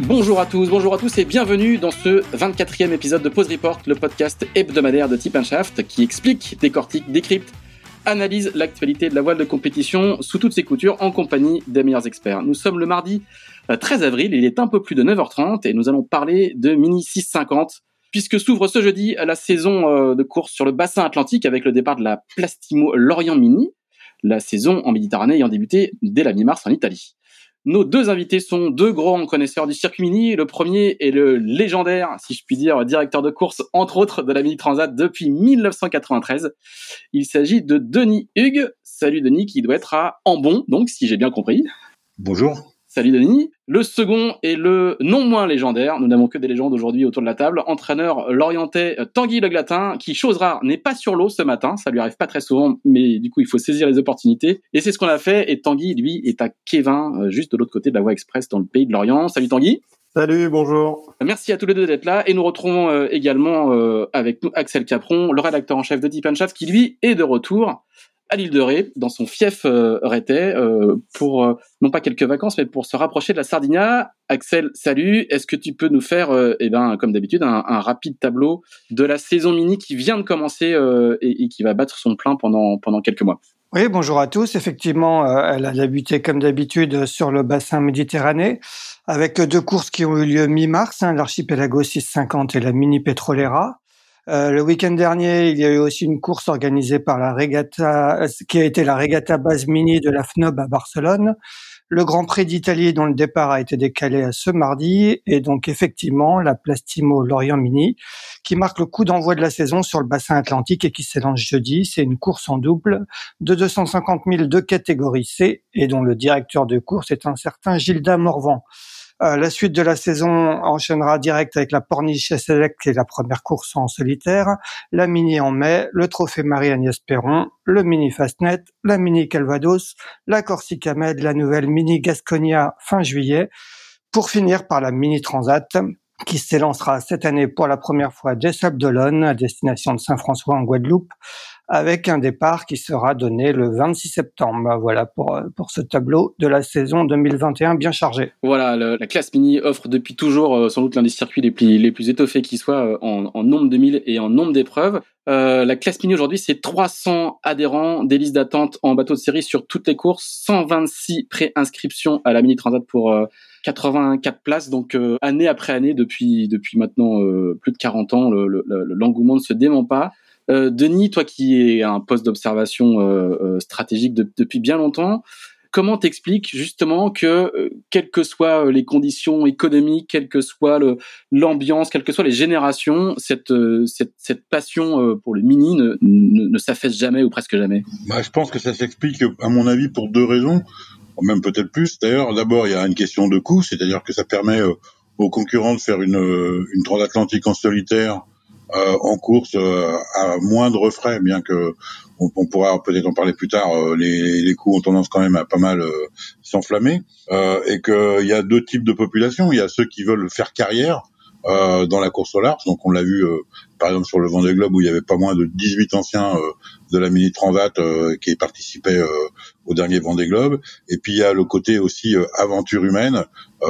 Bonjour à tous, bonjour à tous et bienvenue dans ce 24e épisode de Pause Report, le podcast hebdomadaire de Tip Shaft qui explique, décortique, décrypte, analyse l'actualité de la voile de compétition sous toutes ses coutures en compagnie des meilleurs experts. Nous sommes le mardi 13 euh, avril, il est un peu plus de 9h30 et nous allons parler de Mini 650 puisque s'ouvre ce jeudi la saison euh, de course sur le bassin atlantique avec le départ de la Plastimo Lorient Mini, la saison en Méditerranée ayant débuté dès la mi-mars en Italie. Nos deux invités sont deux grands connaisseurs du circuit mini. Le premier est le légendaire, si je puis dire, directeur de course, entre autres, de la Mini Transat depuis 1993. Il s'agit de Denis Hugues. Salut Denis, qui doit être à Ambon, donc, si j'ai bien compris. Bonjour. Salut Denis. Le second est le non moins légendaire, nous n'avons que des légendes aujourd'hui autour de la table, entraîneur lorientais euh, Tanguy Le Glatin, qui, chose rare, n'est pas sur l'eau ce matin, ça lui arrive pas très souvent, mais du coup il faut saisir les opportunités. Et c'est ce qu'on a fait, et Tanguy, lui, est à Kévin, euh, juste de l'autre côté de la voie express dans le pays de Lorient. Salut Tanguy Salut, bonjour. Merci à tous les deux d'être là, et nous retrouvons euh, également avec nous Axel Capron, le rédacteur en chef de Deep qui lui est de retour à l'île de Ré, dans son fief euh, euh, pour euh, non pas quelques vacances, mais pour se rapprocher de la Sardinia. Axel, salut. Est-ce que tu peux nous faire, eh ben, comme d'habitude, un, rapide tableau de la saison mini qui vient de commencer et, qui va battre son plein pendant pendant quelques mois? Oui, bonjour à tous. Effectivement, elle a débuté comme d'habitude sur le bassin méditerranéen avec deux courses qui ont eu lieu mi-mars, hein, l'archipelago 650 et la Mini Petrolera. Euh, le week-end dernier, il y a eu aussi une course organisée par la Regatta, euh, qui a été la Regatta Base Mini de la FNOB à Barcelone. Le Grand Prix d'Italie, dont le départ a été décalé à ce mardi, et donc effectivement la Plastimo Lorient Mini, qui marque le coup d'envoi de la saison sur le bassin atlantique et qui s'élance jeudi. C'est une course en double de 250 000 de catégorie C, et dont le directeur de course est un certain Gilda Morvan. Euh, la suite de la saison enchaînera direct avec la Porniche Select, et la première course en solitaire, la Mini en mai, le Trophée Marie-Agnès Perron, le Mini Fastnet, la Mini Calvados, la Corsica Med, la nouvelle Mini Gasconia fin juillet, pour finir par la Mini Transat, qui s'élancera cette année pour la première fois des Sables d'Olonne, à destination de Saint-François en Guadeloupe, avec un départ qui sera donné le 26 septembre. Voilà pour, pour ce tableau de la saison 2021 bien chargé. Voilà, la classe mini offre depuis toujours euh, sans doute l'un des circuits les plus, les plus étoffés qui soit euh, en, nombre de milles et en nombre d'épreuves. Euh, la classe mini aujourd'hui, c'est 300 adhérents, des listes d'attente en bateau de série sur toutes les courses, 126 pré-inscriptions à la mini transat pour 84 places. Donc année après année, depuis depuis maintenant plus de 40 ans, l'engouement le, ne se dément pas. Euh, Denis, toi qui es un poste d'observation euh, euh, stratégique depuis bien longtemps, comment t'expliques justement que, quelles que soient les conditions économiques, quelle que soit l'ambiance, quelles que soient les générations, cette, cette, passion pour le mini ne, ne, s'affaisse jamais ou presque jamais? Bah, Je pense que ça s'explique, à mon avis, pour deux raisons, même peut-être plus. D'ailleurs, d'abord, il y a une question de coût, c'est-à-dire que ça permet aux concurrents de faire une, une transatlantique en solitaire en course euh, à moindre frais, bien que on, pourra peut-être en parler plus tard. Euh, les, les coûts ont tendance quand même à pas mal s'enflammer, et qu'il y a deux types de populations. Il y a ceux qui veulent faire carrière. dans la course au large. Donc on l'a vu par exemple sur le Vendée Globe où il y avait pas moins de 18 anciens de la Mini Transat qui participaient au dernier Vendée Globe. Et puis il y a le côté aussi aventure humaine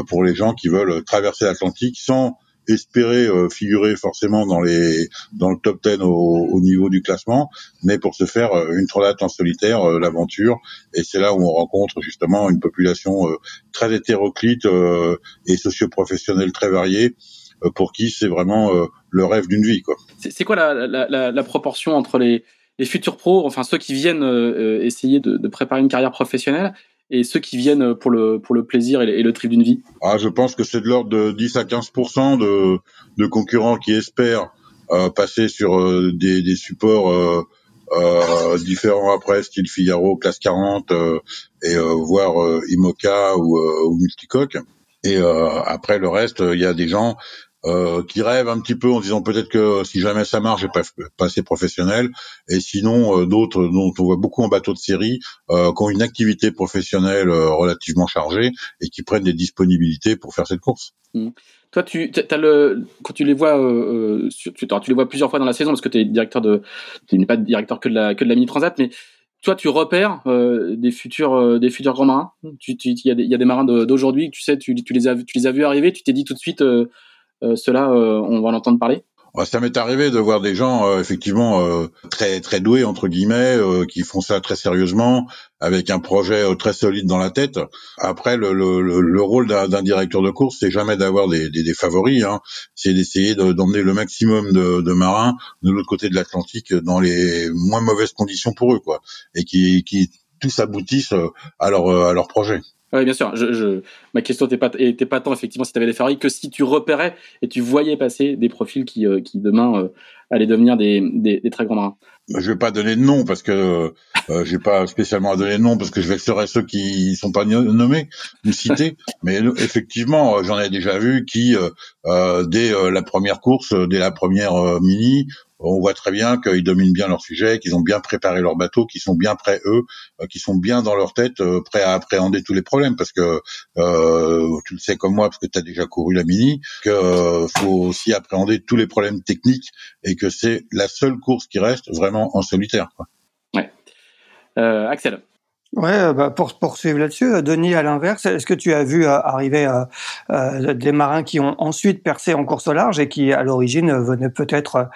pour les gens qui veulent traverser l'Atlantique sans espérer euh, figurer forcément dans les dans le top 10 au, au niveau du classement, mais pour se faire euh, une trollade en solitaire, euh, l'aventure. Et c'est là où on rencontre justement une population très hétéroclite et socio-professionnelle très variée pour qui c'est vraiment le rêve d'une vie. Quoi. C'est quoi la, la, la, proportion entre les, les futurs pros, enfin ceux qui viennent essayer de, de préparer une carrière professionnelle, et ceux qui viennent pour le pour le plaisir et le, trip d'une vie ah, Je pense que c'est de l'ordre de 10 à 15 de, de concurrents qui espèrent euh, passer sur euh, des, supports euh, différents après, style Figaro, classe 40, et voir Imoca ou, ou Multicoque. Et après le reste, il y a des gens euh, qui rêvent un petit peu en disant peut-être que si jamais ça marche, j'ai pas, assez professionnel. Et sinon, euh, d'autres dont on voit beaucoup en bateau de série, euh, qui ont une activité professionnelle euh, relativement chargée et qui prennent des disponibilités pour faire cette course. Mmh. Toi, tu as le quand tu les vois, euh, tu, tu, les vois plusieurs fois dans la saison parce que tu directeur de, tu n'es pas directeur que de la que de la mini transat, mais toi, tu repères euh, des futurs des futurs grands marins? Il y, y a des marins d'aujourd'hui, tu sais, tu, tu les as tu les as vus arriver. Tu t'es dit tout de suite, euh, cela, euh, on va l'entendre parler ça m'est arrivé de voir des gens euh, effectivement très très doués entre guillemets qui font ça très sérieusement avec un projet très solide dans la tête. Après le, le, le rôle d'un directeur de course c'est jamais d'avoir des, des, des, favoris, hein. c'est d'essayer d'emmener le maximum de, de, marins de l'autre côté de l'Atlantique dans les moins mauvaises conditions pour eux quoi et qui, qui tous aboutissent à leur à leur projet. Oui, bien sûr. Je, je, ma question n'était pas, était pas tant effectivement si tu avais des favoris que si tu repérais et tu voyais passer des profils qui, euh, qui demain euh, allaient devenir des, des, des, très grands marins. Je vais pas donner de nom parce que euh, j'ai pas spécialement à donner de nom parce que je vexerai ceux qui sont pas nommés ou cités. Mais effectivement, j'en ai déjà vu qui, euh, dès la première course, dès la première mini, on voit très bien qu'ils dominent bien leur sujet, qu'ils ont bien préparé leur bateau, qu'ils sont bien prêts eux, euh, qu'ils sont bien dans leur tête, euh, prêts à appréhender tous les problèmes, parce que euh, tu le sais comme moi, parce que tu as déjà couru la mini, que faut aussi appréhender tous les problèmes techniques et que c'est la seule course qui reste vraiment en solitaire. Quoi. Ouais. Axel. Ouais, euh, bah pour poursuivre là-dessus, euh, Denis, à l'inverse, est-ce que tu as vu euh, arriver des marins qui ont ensuite percé en course au large et qui, à l'origine, venaient peut-être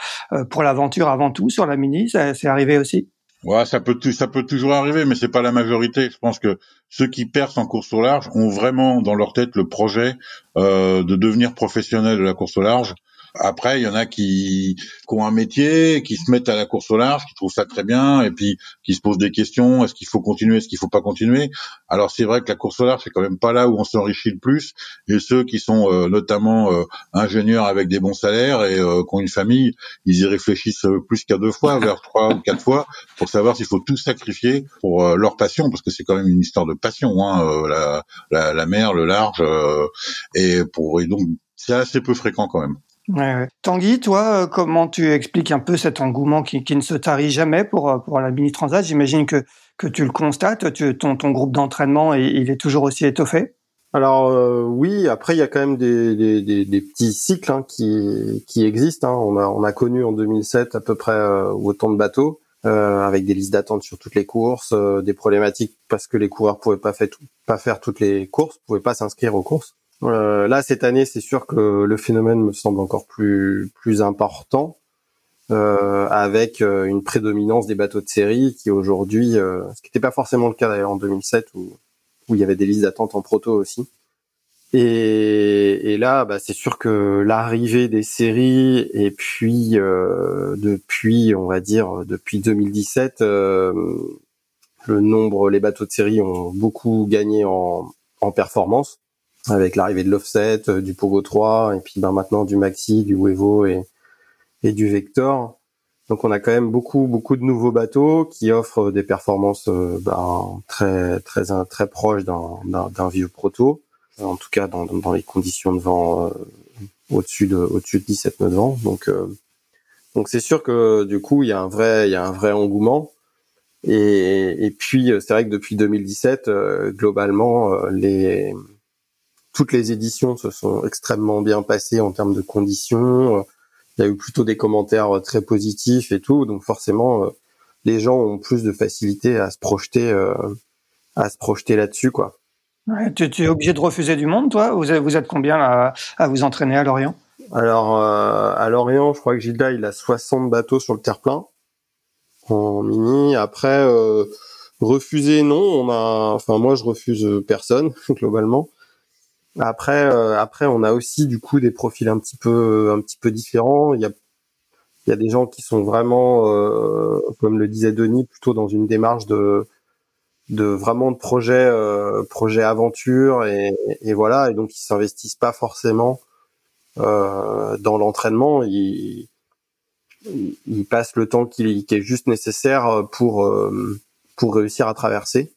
pour l'aventure avant tout sur la mini C'est arrivé aussi? Ouais, ça peut ça peut toujours arriver, mais c'est pas la majorité. Je pense que ceux qui percent en course au large ont vraiment dans leur tête le projet de devenir professionnel de la course au large après, il y en a qui, qui, ont un métier, qui se mettent à la course au large, qui trouvent ça très bien, et puis qui se posent des questions est-ce qu'il faut continuer, est-ce qu'il faut pas continuer? Alors c'est vrai que la course au large, c'est quand même pas là où on s'enrichit le plus. Et ceux qui sont euh, notamment euh, ingénieurs avec des bons salaires et euh, qui ont une famille, ils y réfléchissent plus qu'à deux fois, vers trois ou quatre fois, pour savoir s'il faut tout sacrifier pour leur passion, parce que c'est quand même une histoire de passion, hein, la, la, la, mer, le large, et pour et donc c'est assez peu fréquent quand même. Tanguy, toi, euh, comment tu expliques un peu cet engouement qui, qui ne se tarit jamais pour, euh, pour la mini transat J'imagine que, que tu le constates, tu, ton, ton groupe d'entraînement, il est toujours aussi étoffé alors euh, oui, après il y a quand même des, des, des, des petits cycles hein, qui, qui existent. Hein. On, a, on a connu en 2007 à peu près autant de bateaux, euh, avec des listes d'attente sur toutes les courses, des problématiques parce que les coureurs pouvaient pas, pas faire toutes les courses, pouvaient pas s'inscrire aux courses. Euh, là, cette année, c'est sûr que le phénomène me semble encore plus important, euh, avec euh, une prédominance des bateaux de série qui aujourd'hui, ce qui n'était pas forcément le cas d'ailleurs en 2007 où où il y avait des listes d'attente en proto aussi. Et, là, bah, c'est sûr que l'arrivée des séries et puis depuis, on va dire depuis 2017, le nombre, les bateaux de série ont beaucoup gagné en performance avec l'arrivée de l'offset, euh, du Pogo 3 et puis ben maintenant du Maxi, du Wevo et, et du Vector. Donc on a quand même beaucoup beaucoup de nouveaux bateaux qui offrent des performances euh, ben, très très très proches d'un vieux proto, en tout cas dans, dans les conditions de vent euh, au-dessus de au-dessus de 17 nœuds de vent. Donc donc c'est sûr que du coup il y a un vrai il y a un vrai engouement. Et, et puis c'est vrai que depuis 2017 globalement les toutes les éditions se sont extrêmement bien passées en termes de conditions. Il y a eu plutôt des commentaires très positifs et tout, donc forcément, euh, les gens ont plus de facilité à se projeter, euh, à se projeter là-dessus, quoi. tu, es obligé de refuser du monde, toi? Vous êtes, vous êtes combien à, vous entraîner à Lorient? Alors, euh, à Lorient, je crois que Gilda, il a 60 bateaux sur le terre-plein en mini. Après, refuser, non. On a, enfin, moi, je refuse personne globalement. Après, euh, après, on a aussi du coup des profils un petit peu, un petit peu différents. Il y a, il y a des gens qui sont vraiment, euh, comme le disait Denis, plutôt dans une démarche de, de vraiment de projet, euh, projet aventure et, et, voilà. Et donc ils s'investissent pas forcément euh, dans l'entraînement. Ils, ils passent le temps qui, est juste nécessaire pour euh, pour réussir à traverser.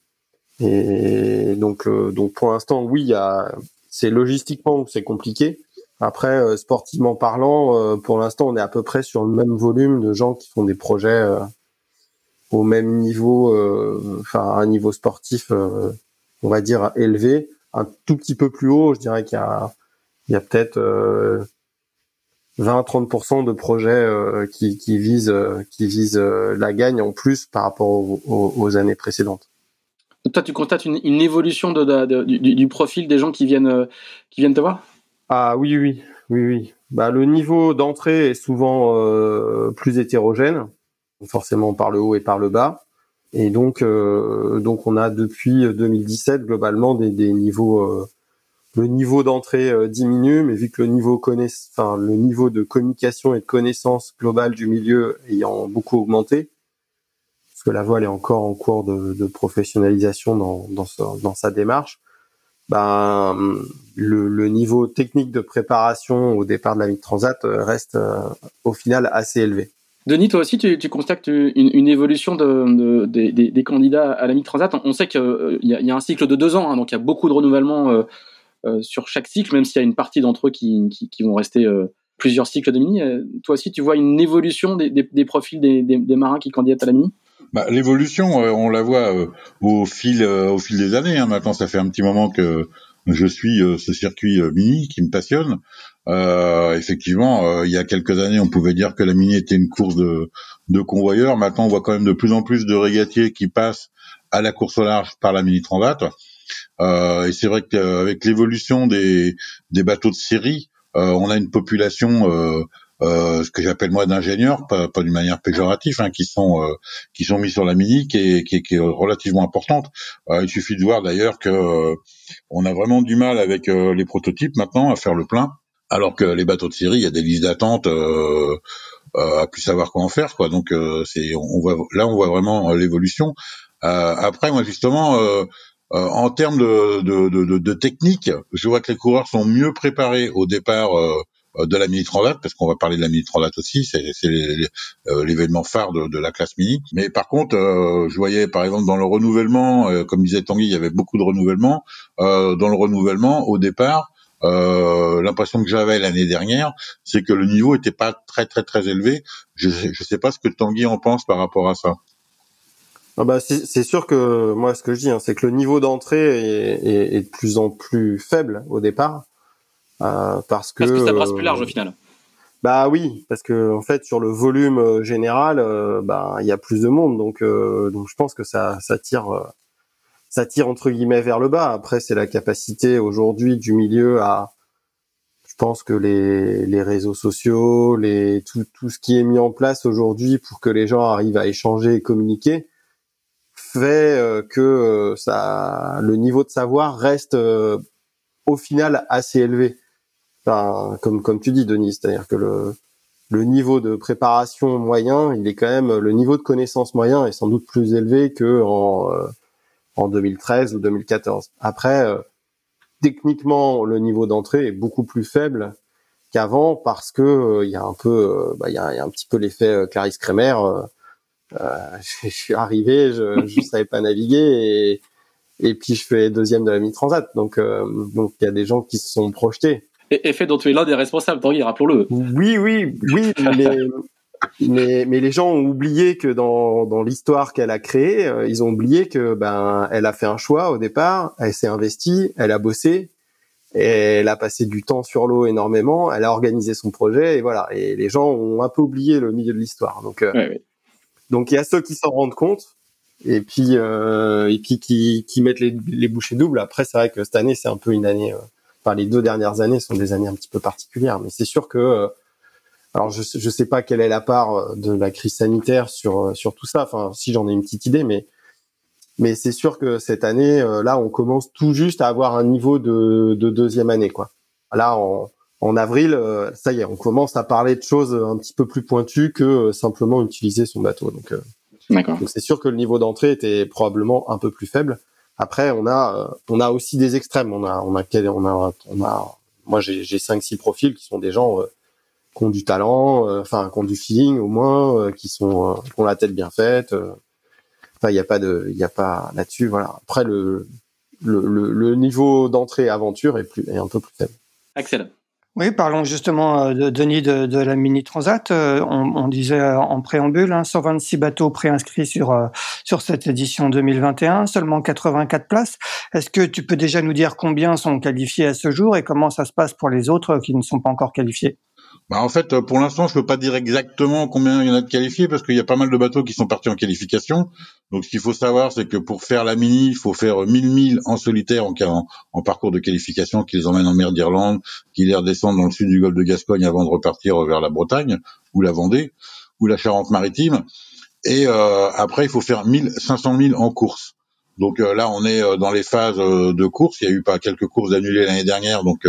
Et donc, donc pour l'instant, oui, il y a, c'est logistiquement c'est compliqué. Après, sportivement parlant, pour l'instant, on est à peu près sur le même volume de gens qui font des projets au même niveau, enfin un niveau sportif, on va dire élevé, un tout petit peu plus haut. Je dirais qu'il y a, il y a peut-être 20-30% de projets euh, qui, visent, qui visent euh, la gagne en plus par rapport aux, années précédentes. Toi, tu constates une, évolution du, profil des gens qui viennent, euh, qui viennent te voir? Ah oui, oui, oui, oui. Bah, le niveau d'entrée est souvent plus hétérogène, forcément par le haut et par le bas. Et donc, donc on a depuis 2017 globalement des, des niveaux le niveau d'entrée euh, diminue, mais vu que le niveau enfin le niveau de communication et de connaissance globale du milieu ayant beaucoup augmenté, parce que la voile est encore en cours de, professionnalisation dans, sa démarche, ben le, niveau technique de préparation au départ de la Mid Transat euh, reste euh, au final assez élevé. Denis, toi aussi, tu, constates une, évolution de, de, des, candidats à la Mid Transat. On sait qu'il y, a un cycle de deux ans, hein, donc il y a beaucoup de renouvellement euh, sur chaque cycle, même s'il y a une partie d'entre eux qui, vont rester plusieurs cycles de mini. Toi aussi, tu vois une évolution des, des, profils des, des, marins qui candidatent à la mini? Bah, L'évolution, on la voit au fil au fil des années. Hein. Maintenant, ça fait un petit moment que je suis ce circuit mini qui me passionne. Euh, effectivement, il y a quelques années, on pouvait dire que la mini était une course de, convoyeurs. Maintenant, on voit quand même de plus en plus de régatiers qui passent à la course au large par la mini transat. Euh, et c'est vrai qu'avec l'évolution des, des bateaux de série, euh, on a une population euh, euh, ce que j'appelle moi d'ingénieurs, pas, pas d'une manière péjorative, hein, qui sont euh, qui sont mis sur la mini, qui est, qui est, qui est relativement importante. Euh, il suffit de voir d'ailleurs que on a vraiment du mal avec les prototypes maintenant à faire le plein, alors que les bateaux de série, il y a des listes d'attente à plus savoir quoi en faire, quoi. Donc c'est on voit là on voit vraiment l'évolution. après moi justement euh, en termes de, de, de, de, technique, je vois que les coureurs sont mieux préparés au départ euh, de la mini transat parce qu'on va parler de la mini transat aussi c'est euh, l'événement phare de, de, la classe mini. Mais par contre je voyais par exemple dans le renouvellement comme disait Tanguy il y avait beaucoup de renouvellement dans le renouvellement au départ l'impression que j'avais l'année dernière c'est que le niveau était pas très très très élevé. Je je sais pas ce que Tanguy en pense par rapport à ça. Ah bah c'est sûr que moi ce que je dis, hein, c'est que le niveau d'entrée est, est, de plus en plus faible au départ, euh, parce que parce que ça brasse plus large au final. Bah oui, parce que en fait sur le volume euh, général, euh, bah il y a plus de monde, donc euh, donc je pense que ça ça tire ça tire entre guillemets vers le bas. Après c'est la capacité aujourd'hui du milieu à je pense que les, les réseaux sociaux, les tout, tout ce qui est mis en place aujourd'hui pour que les gens arrivent à échanger et communiquer, fait euh, que euh, ça, le niveau de savoir reste euh, au final assez élevé. Enfin, comme comme tu dis, Denis, c'est-à-dire que le le niveau de préparation moyen, il est quand même le niveau de connaissance moyen est sans doute plus élevé que en en 2013 ou 2014. Après, techniquement, le niveau d'entrée est beaucoup plus faible qu'avant parce que il y a un peu, bah, il y, a, y, a, un petit peu l'effet Clarisse Kremer euh, je, suis arrivé, je je savais pas naviguer et et puis je fais deuxième de la mi-transat. Donc euh, donc il y a des gens qui se sont projetés. Et, et fait dont tu es l'un des responsables, Tanguy, rappelons-le. Oui, oui, oui, mais, mais, mais les gens ont oublié que dans, dans l'histoire qu'elle a créée, euh, ils ont oublié que ben elle a fait un choix au départ, elle s'est investie, elle a bossé, et elle a passé du temps sur l'eau énormément, elle a organisé son projet et voilà. Et les gens ont un peu oublié le milieu de l'histoire. Donc donc il y a ceux qui s'en rendent compte et puis euh, et puis qui, qui mettent les, les bouchées doubles. Après c'est vrai que cette année c'est un peu une année. Euh, enfin les deux dernières années sont des années un petit peu particulières, mais c'est sûr que euh, alors je je sais pas quelle est la part euh, de la crise sanitaire sur sur tout ça. Enfin si j'en ai une petite idée, mais mais c'est sûr que cette année là on commence tout juste à avoir un niveau de, de deuxième année quoi. Là on en avril, euh, ça y est, on commence à parler de choses un petit peu plus pointues que euh, simplement utiliser son bateau. Donc, euh, donc c'est sûr que le niveau d'entrée était probablement un peu plus faible. Après, on a, on a aussi des extrêmes. On a, on a, on a, on a moi j'ai cinq six profils qui sont des gens qui ont du talent, enfin qui ont du feeling au moins, qui sont, qui ont la tête bien faite. Enfin, il n'y a pas de, il y a pas là-dessus. Voilà. Après le le, niveau d'entrée aventure est plus est un peu plus faible. Excellent. Oui, parlons justement, euh, de, Denis, de, la Mini Transat. Euh, on, disait euh, en préambule, hein, 126 bateaux préinscrits sur, sur cette édition 2021, seulement 84 places. Est-ce que tu peux déjà nous dire combien sont qualifiés à ce jour et comment ça se passe pour les autres qui ne sont pas encore qualifiés? Bah en fait, pour l'instant, je peux pas dire exactement combien il y en a de qualifiés parce qu'il y a pas mal de bateaux qui sont partis en qualification. Donc, ce qu'il faut savoir, c'est que pour faire la mini, il faut faire 1000 milles en solitaire en, parcours de qualification qui les emmène en mer d'Irlande, qui les redescendent dans le sud du golfe de Gascogne avant de repartir vers la Bretagne ou la Vendée ou la Charente-Maritime. Et euh, après, il faut faire 1500 milles en course. Donc euh, là, on est euh, dans les phases euh, de course. Il y a eu pas quelques courses annulées l'année dernière, donc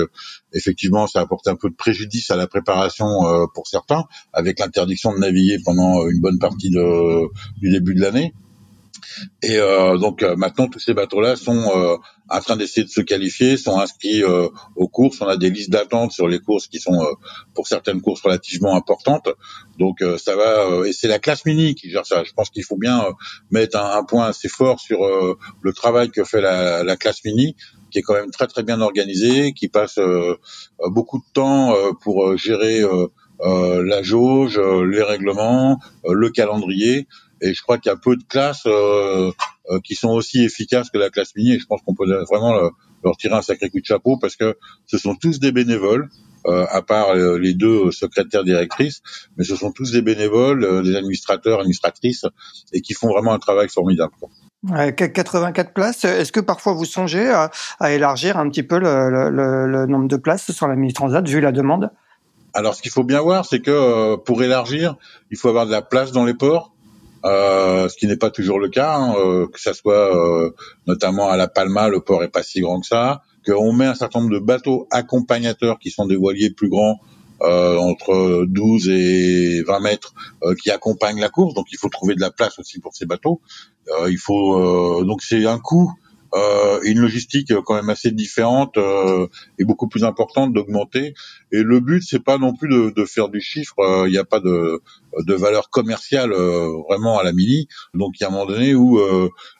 effectivement, ça a apporté un peu de préjudice à la préparation pour certains, avec l'interdiction de naviguer pendant une bonne partie du début de l'année. Et euh, donc euh, maintenant, tous ces bateaux-là sont euh, en train d'essayer de se qualifier, sont inscrits aux courses. On a des listes d'attente sur les courses qui sont, pour certaines courses, relativement importantes. Donc ça va, et c'est la classe mini qui gère ça. Je pense qu'il faut bien mettre un, point assez fort sur le travail que fait la, la, classe mini, qui est quand même très très bien organisée, qui passe beaucoup de temps pour gérer la jauge, les règlements, le calendrier. Et je crois qu'il y a peu de classes euh, euh, qui sont aussi efficaces que la classe mini. Et je pense qu'on peut vraiment leur tirer un sacré coup de chapeau parce que ce sont tous des bénévoles. Euh, à part les deux secrétaires directrices, mais ce sont tous des bénévoles, des administrateurs, administratrices, et qui font vraiment un travail formidable. Ouais, 84 places. Est-ce que parfois vous songez à, élargir un petit peu le, le, le, nombre de places sur la mini transat vu la demande? Alors, ce qu'il faut bien voir, c'est que pour élargir, il faut avoir de la place dans les ports. Euh, ce qui n'est pas toujours le cas, hein, euh, que ça soit euh, notamment à La Palma, le port est pas si grand que ça, qu'on met un certain nombre de bateaux accompagnateurs qui sont des voiliers plus grands, entre 12 et 20 mètres, qui accompagnent la course, donc il faut trouver de la place aussi pour ces bateaux. il faut donc c'est un coût euh, une logistique quand même assez différente euh, et beaucoup plus importante d'augmenter. Et le but, c'est pas non plus de, de faire du chiffre. Euh, il n'y a pas de, de valeur commerciale euh, vraiment à la mini. Donc il y a un moment donné où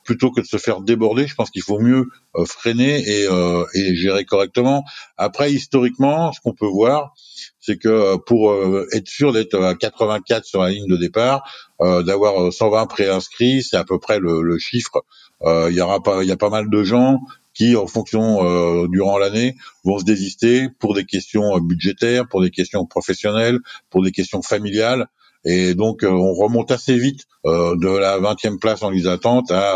plutôt que de se faire déborder, je pense qu'il faut mieux freiner et, et gérer correctement. Après, historiquement, ce qu'on peut voir, c'est que pour être sûr d'être à 84 sur la ligne de départ, d'avoir 120 préinscrits, c'est à peu près le, le chiffre euh, il y aura pas, il y a pas mal de gens qui, en fonction euh, durant l'année, vont se désister pour des questions euh, budgétaires, pour des questions professionnelles, pour des questions familiales. Et donc, on remonte assez vite de la 20e place en liste d'attente à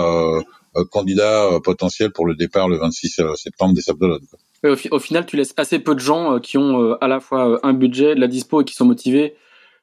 candidat potentiel pour le départ le 26 septembre des Sables. Au, au, final, tu laisses assez peu de gens qui ont à la fois un budget, de la dispo et qui sont motivés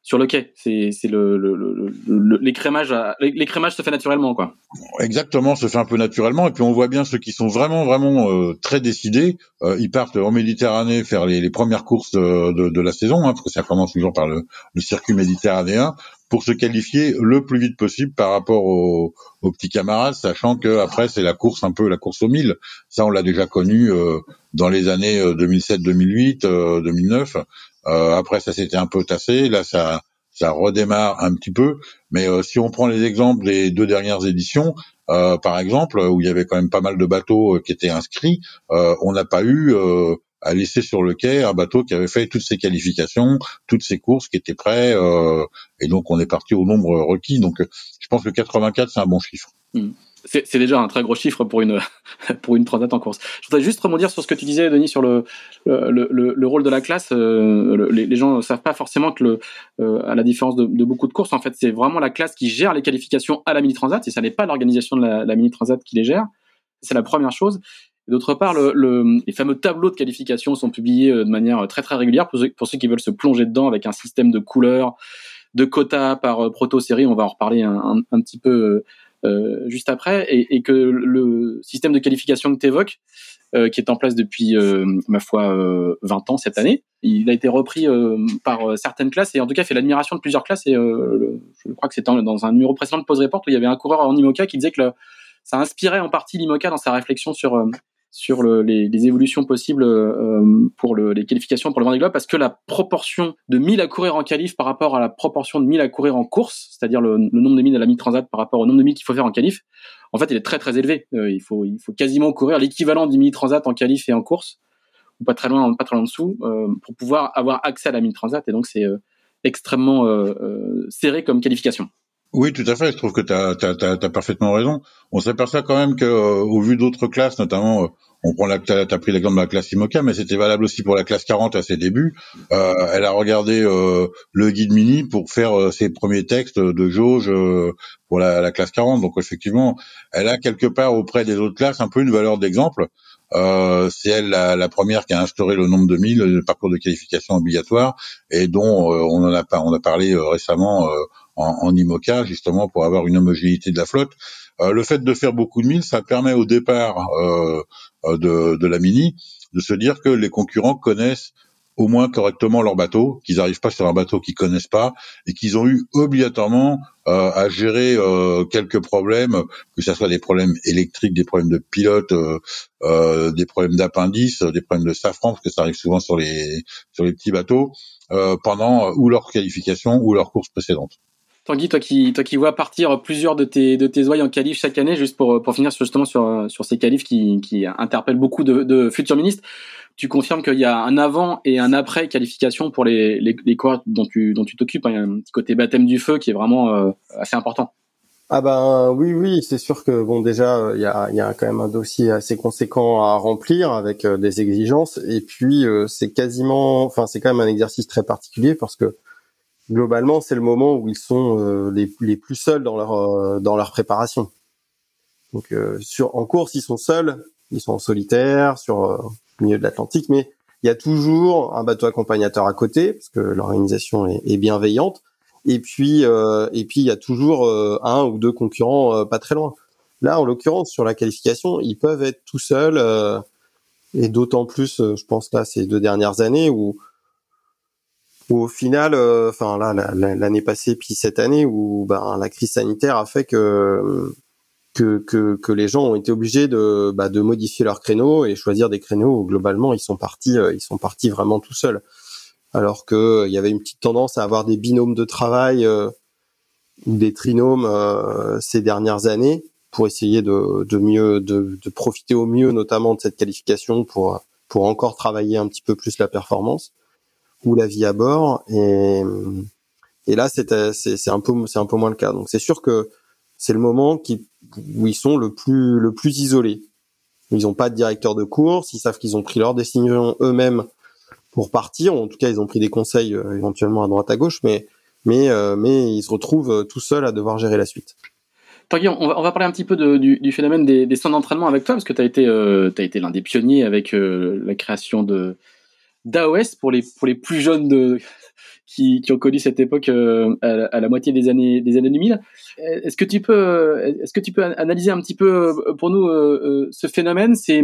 sur le quai. C'est le, le, le, l'écrémage, l'écrémage se fait naturellement, quoi. Exactement, se fait un peu naturellement. Et puis on voit bien ceux qui sont vraiment, vraiment euh, très décidés. Euh, ils partent en Méditerranée faire les, les premières courses de, de, la saison, hein, parce que ça commence toujours par le, circuit méditerranéen, pour se qualifier le plus vite possible par rapport aux, aux petits camarades, sachant que après c'est la course un peu la course au mille. Ça, on l'a déjà connu euh, dans les années 2007, 2008, 2009. Euh, après, ça s'était un peu tassé. Là, ça, ça redémarre un petit peu. Mais euh, si on prend les exemples des deux dernières éditions, euh, par exemple, où il y avait quand même pas mal de bateaux qui étaient inscrits, on n'a pas eu à laisser sur le quai un bateau qui avait fait toutes ses qualifications, toutes ses courses, qui étaient prêts, et donc on est parti au nombre requis. Donc je pense que 84 c'est un bon chiffre. Mmh c'est déjà un très gros chiffre pour une pour une transat en course. Je voudrais juste rebondir sur ce que tu disais, Denis, sur le le, le, rôle de la classe. Euh, les, gens ne savent pas forcément que le euh, à la différence de, de, beaucoup de courses, en fait, c'est vraiment la classe qui gère les qualifications à la mini transat, et ça n'est pas l'organisation de la, la, mini transat qui les gère. C'est la première chose. D'autre part, le, les fameux tableaux de qualification sont publiés euh, de manière très très régulière pour ceux, qui veulent se plonger dedans avec un système de couleurs, de quotas par proto-série. On va en reparler un, un, un petit peu euh, juste après, et, que le système de qualification que tu évoques, euh, qui est en place depuis, euh, ma foi, 20 ans cette année, il a été repris par certaines classes, et en tout cas fait l'admiration de plusieurs classes, et je crois que c'était dans un numéro précédent de Pose Report où il y avait un coureur en IMOCA qui disait que ça inspirait en partie l'IMOCA dans sa réflexion sur sur le, les, évolutions possibles euh, pour le, les qualifications pour le Vendée Globe parce que la proportion de 1000 à courir en qualif par rapport à la proportion de 1000 à courir en course, c'est-à-dire le, nombre de milles à la mi-transat par rapport au nombre de milles qu'il faut faire en qualif, en fait, il est très très élevé. il faut il faut quasiment courir l'équivalent du mini transat en qualif et en course, ou pas très loin, pas très loin en dessous, pour pouvoir avoir accès à la mini transat. Et donc c'est extrêmement serré comme qualification. Oui, tout à fait. Je trouve que tu as, parfaitement raison. On s'aperçoit quand même que, au vu d'autres classes, notamment on prend la, t'as pris l'exemple de la classe IMOCA, mais c'était valable aussi pour la classe 40 à ses débuts. Euh, elle a regardé euh, le guide mini pour faire euh, ses premiers textes de jauge pour la, la, classe 40. Donc effectivement, elle a quelque part auprès des autres classes un peu une valeur d'exemple. C'est elle la, première qui a instauré le nombre de 1000, le parcours de qualification obligatoire, et dont on en a, on a parlé récemment en, en IMOCA, justement pour avoir une homogénéité de la flotte. Euh, le fait de faire beaucoup de milles, ça permet au départ euh, euh, de, de la Mini de se dire que les concurrents connaissent au moins correctement leur bateau, qu'ils n'arrivent pas sur un bateau qu'ils connaissent pas et qu'ils ont eu obligatoirement euh, à gérer euh, quelques problèmes, que ce soit des problèmes électriques, des problèmes de pilote, euh, des problèmes d'appendice, des problèmes de safran, parce que ça arrive souvent sur les sur les petits bateaux, pendant ou leur qualification ou leur course précédente. Tanguy, toi qui, toi qui vois partir plusieurs de tes, de tes en qualif chaque année, juste pour, pour finir justement sur, sur ces qualifs qui, qui interpellent beaucoup de, de futurs ministres, tu confirmes qu'il y a un avant et un après qualification pour les, les, les dont tu dont tu t'occupes. Hein. Un petit côté baptême du feu qui est vraiment euh, assez important. Ah ben oui, oui, c'est sûr que bon déjà il y a, y a quand même un dossier assez conséquent à remplir avec euh, des exigences et puis euh, c'est quasiment, enfin c'est quand même un exercice très particulier parce que globalement, c'est le moment où ils sont euh, les, les, plus seuls dans leur euh, dans leur préparation. Donc euh, sur en course, ils sont seuls, ils sont en solitaire sur le milieu de l'Atlantique, mais il y a toujours un bateau accompagnateur à côté parce que l'organisation est, est, bienveillante. Et puis et puis il y a toujours un ou deux concurrents pas très loin. Là, en l'occurrence, sur la qualification, ils peuvent être tout seuls et d'autant plus, je pense là, ces deux dernières années où au final, euh, enfin là, l'année passée puis cette année où ben, la crise sanitaire a fait que que, que, que les gens ont été obligés de, bah, de modifier leurs créneaux et choisir des créneaux où globalement ils sont partis euh, ils sont partis vraiment tout seuls. Alors que il y avait une petite tendance à avoir des binômes de travail euh, ou des trinômes ces dernières années pour essayer de, de mieux de, de profiter au mieux notamment de cette qualification pour pour encore travailler un petit peu plus la performance ou la vie à bord. Et, et là, c'est un peu c'est un peu moins le cas. Donc c'est sûr que c'est le moment où ils sont le plus le plus isolés. Ils n'ont pas de directeur de course, ils savent qu'ils ont pris leur décision eux-mêmes pour partir. En tout cas, ils ont pris des conseils euh, éventuellement à droite à gauche, mais mais euh, mais ils se retrouvent euh, tout seuls à devoir gérer la suite. Tanguy, on va, on va parler un petit peu du, phénomène des, des centres d'entraînement avec toi, parce que tu été, as été l'un des pionniers avec la création de, d'AOS pour les pour les plus jeunes de qui, qui ont connu cette époque euh, à, la moitié des années des années 2000. Est-ce que tu peux est-ce que tu peux analyser un petit peu euh, pour nous euh, ce phénomène, ces,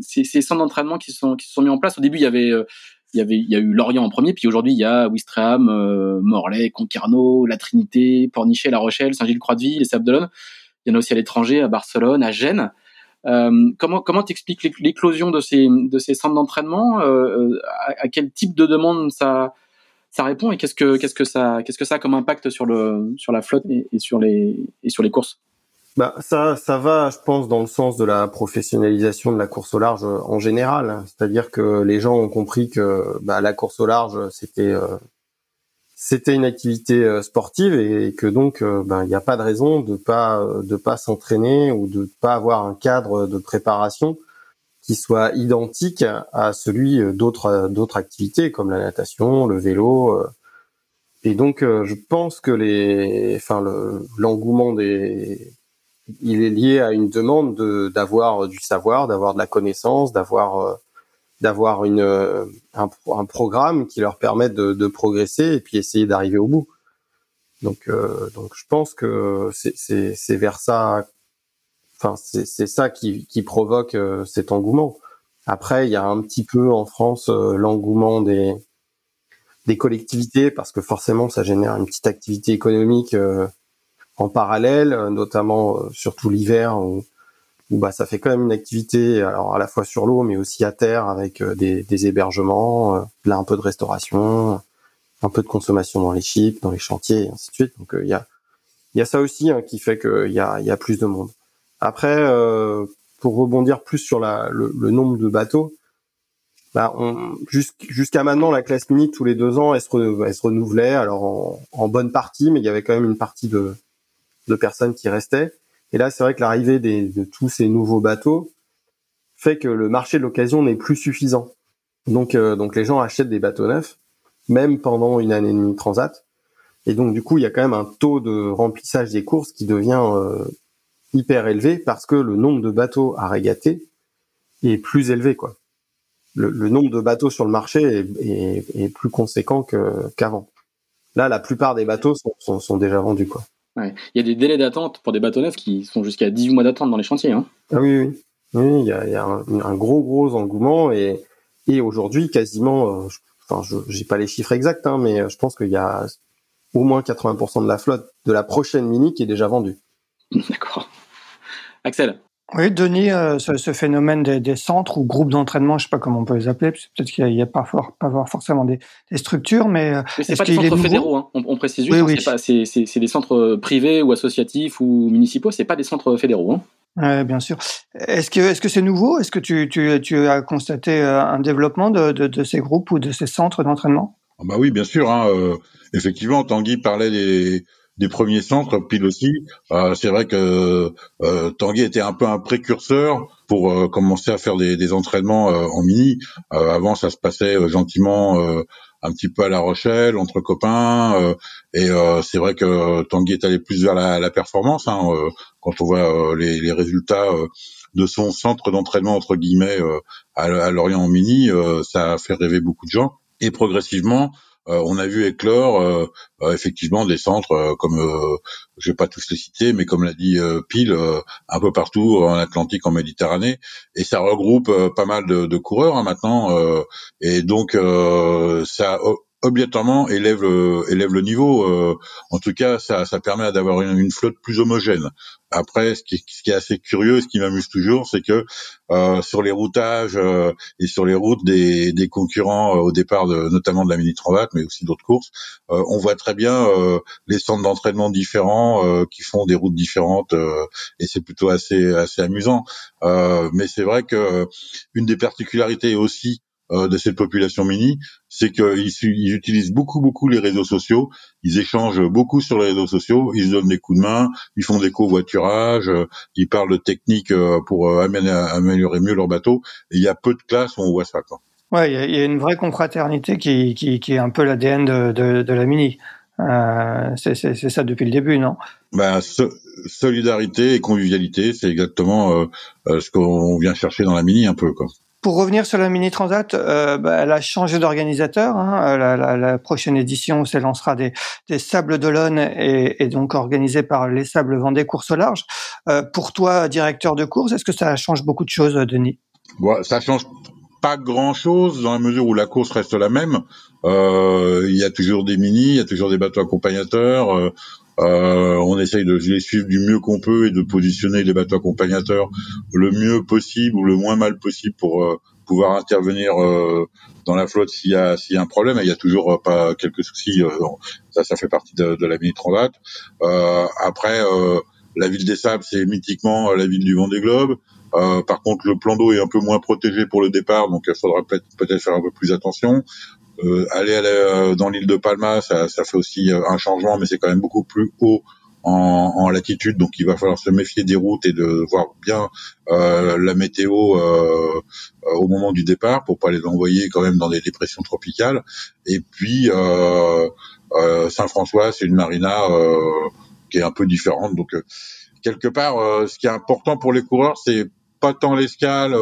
ces, ces centres d'entraînement qui sont qui se sont mis en place? Au début, il y avait il y avait il y a eu Lorient en premier, puis aujourd'hui il y a Ouistreham, Morlaix, Concarneau, La Trinité, Pornichet, La Rochelle, Saint-Gilles-Croix-de-Vie, les Sables d'Olonne. Il y en a aussi à l'étranger, à Barcelone, à Gênes. Euh, comment comment t'expliques l'éclosion de ces de ces centres d'entraînement euh, euh, à, quel type de demande ça ça répond et qu'est-ce que qu'est-ce que ça qu'est-ce que ça a comme impact sur le sur la flotte et, sur les et sur les courses? Bah ça ça va je pense dans le sens de la professionnalisation de la course au large en général. C'est-à-dire que les gens ont compris que bah, la course au large c'était c'était une activité euh, sportive et que donc euh, ben il n'y a pas de raison de pas de pas s'entraîner ou de pas avoir un cadre de préparation qui soit identique à celui d'autres d'autres activités comme la natation, le vélo euh. et donc je pense que les enfin l'engouement des il est lié à une demande de d'avoir du savoir, d'avoir de la connaissance, d'avoir d'avoir une euh, un, un, programme qui leur permette de, de progresser et puis essayer d'arriver au bout. Donc euh, donc je pense que c'est c'est vers ça enfin c'est c'est ça qui qui provoque euh, cet engouement. Après il y a un petit peu en France l'engouement des des collectivités parce que forcément ça génère une petite activité économique en parallèle, notamment surtout l'hiver où où bah ça fait quand même une activité alors à la fois sur l'eau mais aussi à terre avec euh, des, des, hébergements, euh, là un peu de restauration, un peu de consommation dans les chips, dans les chantiers et ainsi de suite. Donc euh, il y a y a ça aussi hein, qui fait qu'il y a y a plus de monde. Après, pour rebondir plus sur la, le, le nombre de bateaux, bah, jusqu'à maintenant, la classe mini tous les deux ans, elle se, renouvelait. Alors en, bonne partie, mais il y avait quand même une partie de, de personnes qui restaient. Et là, c'est vrai que l'arrivée de tous ces nouveaux bateaux fait que le marché de l'occasion n'est plus suffisant. Donc, euh, donc les gens achètent des bateaux neufs, même pendant une année et demie transat. Et donc du coup, il y a quand même un taux de remplissage des courses qui devient euh, hyper élevé parce que le nombre de bateaux à régater est plus élevé, quoi le, nombre de bateaux sur le marché est, plus conséquent qu'avant. Là, la plupart des bateaux sont, déjà vendus. Quoi. Il y a des délais d'attente pour des bateaux neufs qui sont jusqu'à 18 mois d'attente dans les chantiers. Hein. Ah oui, oui. Oui, il y a, un, gros, gros engouement et, aujourd'hui, quasiment, euh, enfin, je n'ai pas les chiffres exacts, hein, mais je pense qu'il y a au moins 80% de la flotte de la prochaine Mini qui est déjà vendue. D'accord. Axel oui, Denis, euh, ce, phénomène des, centres ou groupes d'entraînement, je ne sais pas comment on peut les appeler, peut-être qu'il n'y a, pas, pas forcément des, structures, mais, euh, mais c'est pas des centres fédéraux, hein. on, précise juste, oui, hein, c'est des centres euh, privés ou associatifs ou municipaux, c'est pas des centres fédéraux. Hein. Oui, bien sûr. Est-ce que est-ce que c'est nouveau? Est-ce que tu, tu, tu, as constaté un développement de, de, de, ces groupes ou de ces centres d'entraînement? Ah Bah oui, bien sûr. Hein, effectivement, Tanguy parlait des des premiers centres, pile aussi. Euh, c'est vrai que euh, Tanguy était un peu un précurseur pour euh, commencer à faire des, des entraînements euh, en mini. Euh, avant, ça se passait gentiment un petit peu à La Rochelle, entre copains. et c'est vrai que Tanguy est allé plus vers la, la performance. Hein, quand on voit les, les, résultats de son centre d'entraînement entre guillemets à, à Lorient en mini, ça a fait rêver beaucoup de gens. Et progressivement, euh, on a vu éclore euh, euh, effectivement des centres comme je vais pas tous les citer, mais comme l'a dit Pile, un peu partout en Atlantique, en Méditerranée, et ça regroupe pas mal de, coureurs hein, maintenant, et donc ça obligatoirement élève le, niveau. Euh, en tout cas, ça, permet d'avoir une, flotte plus homogène. Après, ce qui, ce qui est assez curieux, ce qui m'amuse toujours, c'est que euh, sur les routages euh, et sur les routes des, des concurrents euh, au départ, de, notamment de la mini transat, mais aussi d'autres courses, euh, on voit très bien les centres d'entraînement différents qui font des routes différentes, et c'est plutôt assez assez amusant. mais c'est vrai que une des particularités aussi euh, de cette population mini, c'est qu'ils ils utilisent beaucoup beaucoup les réseaux sociaux, ils échangent beaucoup sur les réseaux sociaux, ils se donnent des coups de main, ils font des covoiturages, euh, ils parlent de techniques euh, pour améliorer mieux leur bateau. Et il y a peu de classes où on voit ça. Quoi. Ouais, il y, a une vraie confraternité qui, qui, qui est un peu l'ADN de, de, de, la mini. Euh, c'est ça depuis le début, non? Bah, solidarité et convivialité, c'est exactement euh, ce qu'on vient chercher dans la mini un peu. Quoi. Pour revenir sur la Mini Transat, euh, bah, elle a changé d'organisateur. Hein. La, la, prochaine édition s'élancera des, des Sables d'Olonne et, donc organisée par les Sables Vendée Course au large. Euh, pour toi, directeur de course, est-ce que ça change beaucoup de choses, Denis? Bon, Ça change pas grand-chose dans la mesure où la course reste la même. Euh, il y a toujours des mini, il y a toujours des bateaux accompagnateurs. Euh, on essaye de les suivre du mieux qu'on peut et de positionner les bateaux accompagnateurs le mieux possible ou le moins mal possible pour euh, pouvoir intervenir euh, dans la flotte s'il y a y a un problème. il y a toujours pas quelques soucis. ça, ça fait partie de, de la mini transat. après, la ville des Sables, c'est mythiquement la ville du Vendée Globe. Euh, par contre, le plan d'eau est un peu moins protégé pour le départ, donc il faudra peut-être faire un peu plus attention. Euh, aller, euh, dans l'île de Palma, ça, ça, fait aussi euh, un changement, mais c'est quand même beaucoup plus haut en, en, latitude, donc il va falloir se méfier des routes et de voir bien euh, la météo au moment du départ pour pas les envoyer quand même dans des dépressions tropicales. Et puis Saint-François, c'est une marina qui est un peu différente, donc quelque part, ce qui est important pour les coureurs, c'est pas tant l'escale,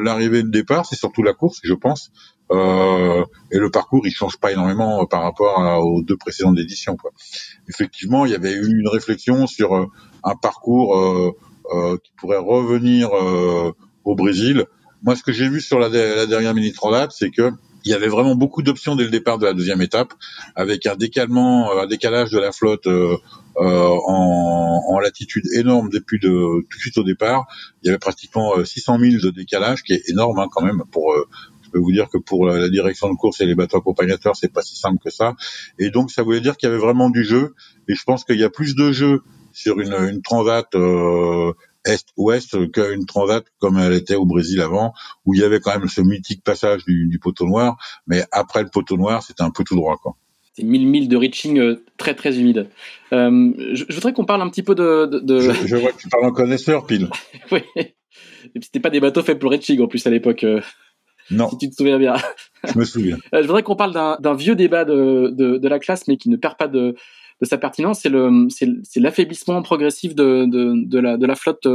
l'arrivée et le départ, c'est surtout la course, je pense. Euh, et le parcours il change pas énormément euh, par rapport aux deux précédentes éditions. Quoi. Effectivement, il y avait eu une réflexion sur euh, un parcours euh, euh, qui pourrait revenir au Brésil. Moi, ce que j'ai vu sur la, la dernière mini transat, c'est que il y avait vraiment beaucoup d'options dès le départ de la deuxième étape, avec un décalement, un décalage de la flotte euh, en, en, latitude énorme depuis de tout de suite au départ. Il y avait pratiquement 600 000 de décalage, qui est énorme hein, quand même pour peux vous dire que pour la direction de course et les bateaux accompagnateurs, c'est pas si simple que ça. Et donc, ça voulait dire qu'il y avait vraiment du jeu. Et je pense qu'il y a plus de jeu sur une, une transat est-ouest qu'une transat comme elle était au Brésil avant, où il y avait quand même ce mythique passage du, du poteau noir, mais après le poteau noir, c'était un peu tout droit. Quoi. C'est 1000 milles de reaching euh, très très humide. Euh, je, je, voudrais qu'on parle un petit peu de. de, de... Je, je, vois que tu parles en connaisseur, pile. oui. Et puis c'était pas des bateaux faits pour reaching en plus à l'époque. Euh, non. Si tu te souviens bien. Je me souviens. je voudrais qu'on parle d'un vieux débat de, de, de, la classe, mais qui ne perd pas de, de sa pertinence. C'est l'affaiblissement progressif de, de, de, la, de la flotte.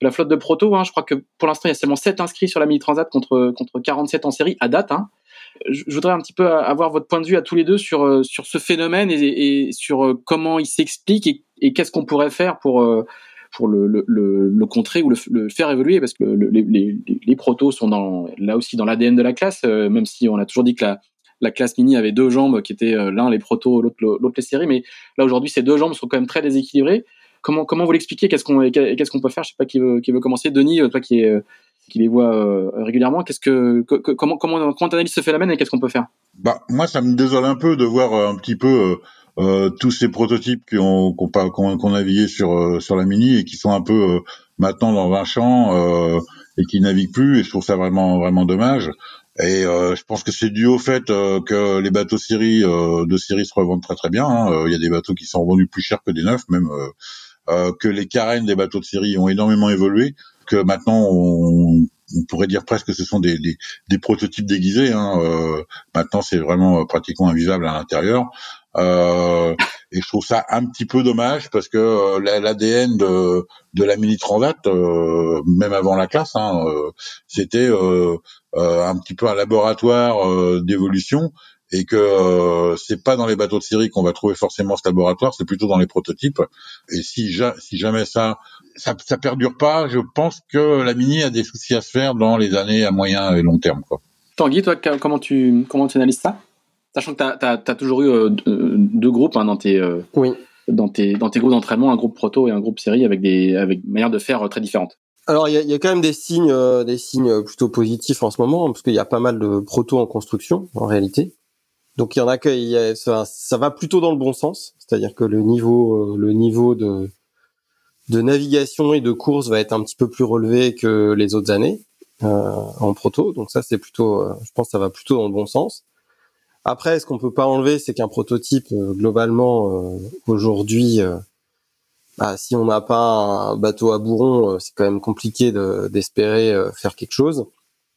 De la flotte de proto, hein. je crois que pour l'instant il y a seulement 7 inscrits sur la mini transat contre contre 47 en série à date. Hein je voudrais un petit peu avoir votre point de vue à tous les deux sur euh, sur ce phénomène et, et sur euh, comment il s'explique et, et qu'est-ce qu'on pourrait faire pour euh, pour le, contrer ou le, faire évoluer parce que les, protos sont là aussi dans l'ADN de la classe, même si on a toujours dit que la, la classe mini avait deux jambes qui étaient l'un les protos, l'autre les séries, mais là aujourd'hui ces deux jambes sont quand même très déséquilibrées. Comment comment vous l'expliquez? Qu'est-ce qu'on qu'est-ce peut faire? Je sais pas qui veut qui veut commencer. Denis, toi qui les voit euh, régulièrement. Qu'est-ce que, que, comment comment comment analyse ce phénomène et qu'est-ce qu'on peut faire? Bah moi ça me désole un peu de voir euh, un petit peu euh, euh, tous ces prototypes qui ont qu'on qu'on qu navigué sur sur la mini et qui sont un peu maintenant dans un champ et qui naviguent plus et je trouve ça vraiment vraiment dommage. Et je pense que c'est dû au fait que les bateaux série de série se revendent très très bien. Hein. Il y a des bateaux qui sont vendus plus cher que des neufs, même que les carènes des bateaux de série ont énormément évolué que maintenant on, pourrait dire presque que ce sont des, des, des prototypes déguisés. Hein. Euh, maintenant, c'est vraiment euh, pratiquement invisible à l'intérieur. Euh, et je trouve ça un petit peu dommage parce que euh, l'ADN de, de la mini transat, euh, même avant la classe, hein, euh, c'était un petit peu un laboratoire d'évolution et que euh, c'est pas dans les bateaux de série qu'on va trouver forcément ce laboratoire, c'est plutôt dans les prototypes. Et si, ja si jamais ça, ça, ça perdure pas, je pense que la mini a des soucis à se faire dans les années à moyen et long terme. Quoi. Tanguy, toi, comment tu comment tu analyses ça? Sachant que tu as, as, as, toujours eu euh, deux groupes hein, dans tes euh, oui. dans tes dans tes groupes d'entraînement, un groupe proto et un groupe série avec des avec manières de faire euh, très différentes. Alors il y a, y a, quand même des signes euh, des signes plutôt positifs en ce moment parce qu'il y a pas mal de proto en construction en réalité. Donc il y en a que y a, ça, ça, va plutôt dans le bon sens, c'est-à-dire que le niveau, euh, le niveau de, de navigation et de course va être un petit peu plus relevé que les autres années euh, en proto. Donc ça c'est plutôt, je pense, que ça va plutôt dans le bon sens. Après, ce qu'on peut pas enlever, c'est qu'un prototype euh, globalement aujourd'hui, bah, si on n'a pas un bateau à bourron, c'est quand même compliqué d'espérer faire quelque chose.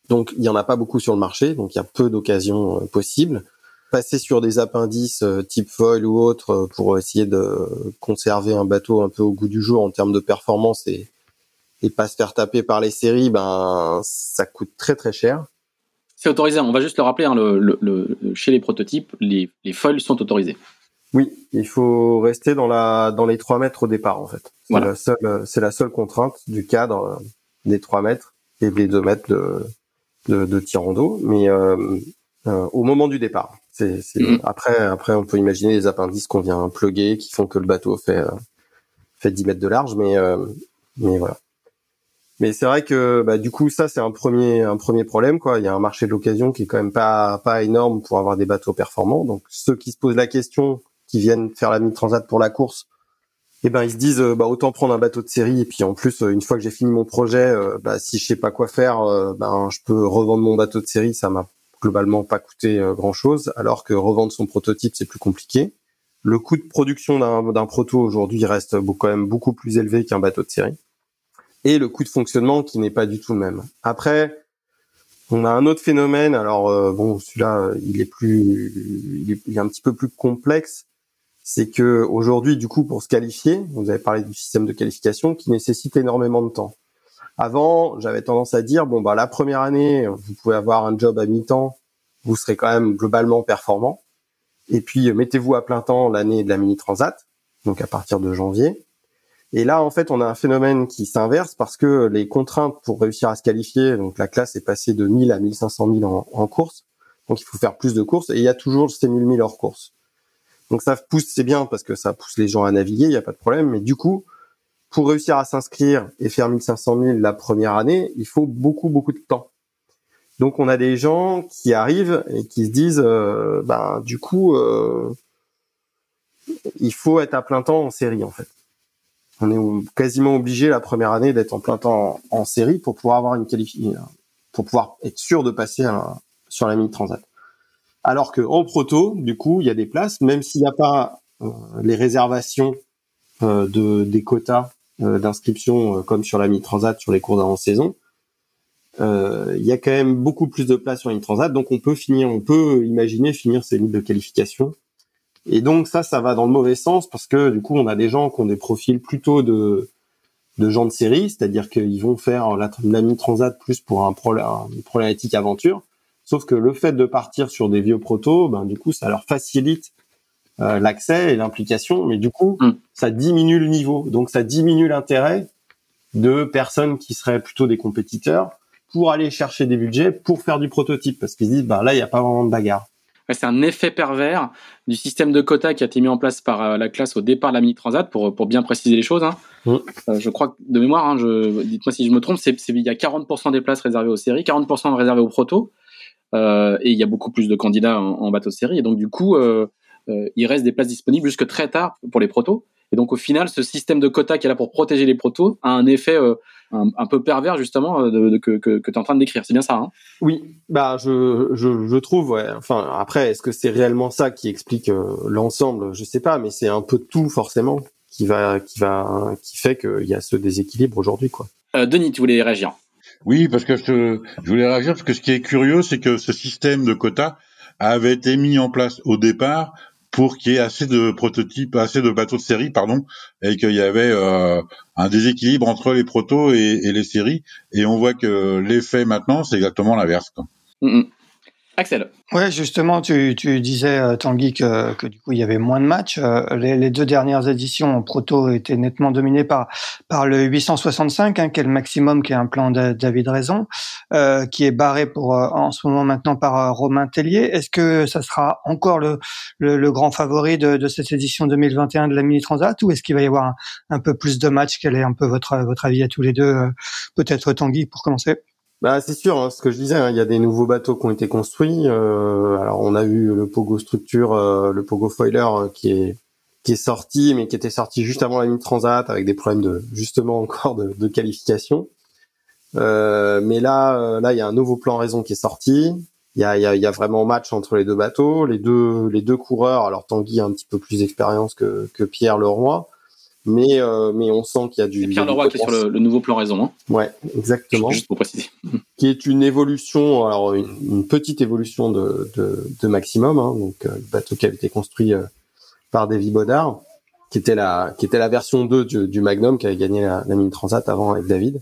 Donc il y en a pas beaucoup sur le marché, donc il y a peu d'occasions possibles passer sur des appendices euh, type foil ou autre euh, pour essayer de conserver un bateau un peu au goût du jour en termes de performance et et pas se faire taper par les séries, ben ça coûte très très cher. C'est autorisé. On va juste le rappeler. Hein, le, le, le, chez les prototypes, les, les foils sont autorisés. Oui, il faut rester dans la dans les 3 mètres au départ en fait. C'est voilà. la seule c'est la seule contrainte du cadre euh, des 3 mètres et des 2 mètres de de, de tirant d'eau, mais euh, euh, au moment du départ. C'est, c'est... Mmh. après, après, on peut imaginer les appendices qu'on vient plugger, qui font que le bateau fait euh, fait 10 mètres de large, mais euh, mais voilà. Mais c'est vrai que bah, du coup, ça c'est un premier un premier problème quoi. Il y a un marché de l'occasion qui est quand même pas pas énorme pour avoir des bateaux performants. Donc ceux qui se posent la question, qui viennent faire la mini transat pour la course, eh ben ils se disent bah autant prendre un bateau de série et puis en plus une fois que j'ai fini mon projet, bah si je sais pas quoi faire, ben je peux revendre mon bateau de série, ça m'a globalement pas euh, grand chose, alors que revendre son prototype c'est plus compliqué. Le coût de production d'un proto aujourd'hui reste quand même beaucoup plus élevé qu'un bateau de série. Et le coût de fonctionnement qui n'est pas du tout le même. Après, on a un autre phénomène. Alors euh, bon, celui-là, il est plus, il est, un petit peu plus complexe. C'est que aujourd'hui, du coup, pour se qualifier, vous avez parlé du système de qualification qui nécessite énormément de temps. Avant, j'avais tendance à dire bon bah la première année, vous pouvez avoir un job à mi-temps, vous serez quand même globalement performant. Et puis mettez-vous à plein temps l'année de la mini transat, donc à partir de janvier. Et là, en fait, on a un phénomène qui s'inverse parce que les contraintes pour réussir à se qualifier, donc la classe est passée de 1000 à 1500 000 en, en course, donc il faut faire plus de courses et il y a toujours ces 1000 000 hors course. Donc ça pousse, c'est bien parce que ça pousse les gens à naviguer, il n'y a pas de problème, mais du coup, pour réussir à s'inscrire et faire 1500 000 la première année, il faut beaucoup, beaucoup de temps. Donc on a des gens qui arrivent et qui se disent, euh, ben du coup, euh, il faut être à plein temps en série en fait. On est quasiment obligé la première année d'être en plein temps en, série pour pouvoir avoir une qualification, pour pouvoir être sûr de passer sur la mini transat. Alors que en proto, du coup, il y a des places, même s'il n'y a pas euh, les réservations euh, de des quotas euh, d'inscription comme sur la mini transat sur les cours d'avant-saison. Il y a quand même beaucoup plus de places sur la mini transat, donc on peut finir, on peut imaginer finir ces lignes de qualification et donc ça, ça va dans le mauvais sens parce que du coup, on a des gens qui ont des profils plutôt de de gens de série, c'est-à-dire qu'ils vont faire la, la transat plus pour un une problématique aventure. Sauf que le fait de partir sur des vieux protos, ben du coup, ça leur facilite euh, l'accès et l'implication, mais du coup, mm. ça diminue le niveau. Donc ça diminue l'intérêt de personnes qui seraient plutôt des compétiteurs pour aller chercher des budgets pour faire du prototype parce qu'ils disent bah là il n'y a pas vraiment de bagarre c'est un effet pervers du système de quotas qui a été mis en place par euh, la classe au départ de la mini transat pour pour bien préciser les choses. Hein. Mm. Euh, je crois que de mémoire, hein, je, dites-moi si je me trompe, c'est il y a 40% des places réservées aux séries, 40% réservées aux protos, euh, et il y a beaucoup plus de candidats en, bateau série, et donc du coup, il reste des places disponibles jusque très tard pour les protos. Et donc au final, ce système de quotas qui est là pour protéger les protos a un effet un, peu pervers justement de, que, que, que tu es en train de décrire. C'est bien ça hein? Oui, bah je, je, je trouve ouais. Enfin après, est-ce que c'est réellement ça qui explique euh, l'ensemble? Je sais pas, mais c'est un peu tout forcément qui va qui va qui fait qu'il y a ce déséquilibre aujourd'hui quoi. Euh, Denis, tu voulais réagir Oui, parce que je, je voulais réagir parce que ce qui est curieux, c'est que ce système de quotas avait été mis en place au départ pour qu'il y ait assez de prototypes, assez de bateaux de série, pardon, et qu'il y avait euh, un déséquilibre entre les protos et, les séries. Et on voit que l'effet maintenant, c'est exactement l'inverse. Mm, mm. Axel. Ouais, justement, tu, tu disais, euh, Tanguy, que, que, du coup, il y avait moins de matchs. Euh, les, les deux dernières éditions proto étaient nettement dominées par, par le 865, hein, qui est le maximum, qui est un plan de David Raison, euh, qui est barré pour euh, en ce moment maintenant par Romain Tellier. Est-ce que ça sera encore le, le, le, grand favori de, de cette édition 2021 de la Mini Transat, ou est-ce qu'il va y avoir un, un, peu plus de matchs? Quel est un peu votre, votre avis à tous les deux Peut-être Tanguy pour commencer? Bah c'est sûr, hein, ce que je disais, hein, il y a des nouveaux bateaux qui ont été construits. Euh, alors on a eu le Pogo Structure, euh, le Pogo Foiler euh, qui est qui est sorti, mais qui était sorti juste avant la ligne transat avec des problèmes de justement encore de, de qualification. mais là, là il y a un nouveau plan raison qui est sorti. Il y a, y, a, y a vraiment match entre les deux bateaux, les deux les deux coureurs. Alors Tanguy a un petit peu plus d'expérience que que Pierre Leroy mais euh, mais on sent qu'il y a du. C'est Pierre Leroy qui est sur le, nouveau plan raison. Hein ouais, exactement. Juste pour préciser. Qui est une évolution, alors une, petite évolution de de, de maximum, hein, donc euh, le bateau qui a été construit euh, par Davy Bodard, qui était la qui était la version 2 du, du Magnum qui avait gagné la, la mine transat avant avec David.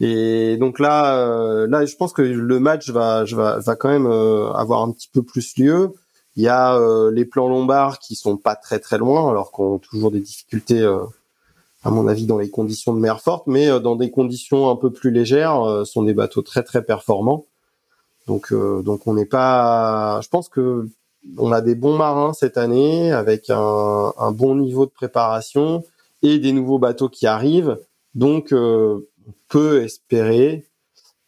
Et donc là, là, je pense que le match va, va, va quand même avoir un petit peu plus lieu. Il y a euh, les plans lombards qui sont pas très très loin, alors qu'on a toujours des difficultés, euh, à mon avis, dans les conditions de mer forte, mais euh, dans des conditions un peu plus légères, sont des bateaux très très performants. Donc donc on n'est pas, je pense que on a des bons marins cette année avec un, un bon niveau de préparation et des nouveaux bateaux qui arrivent. Donc on peut espérer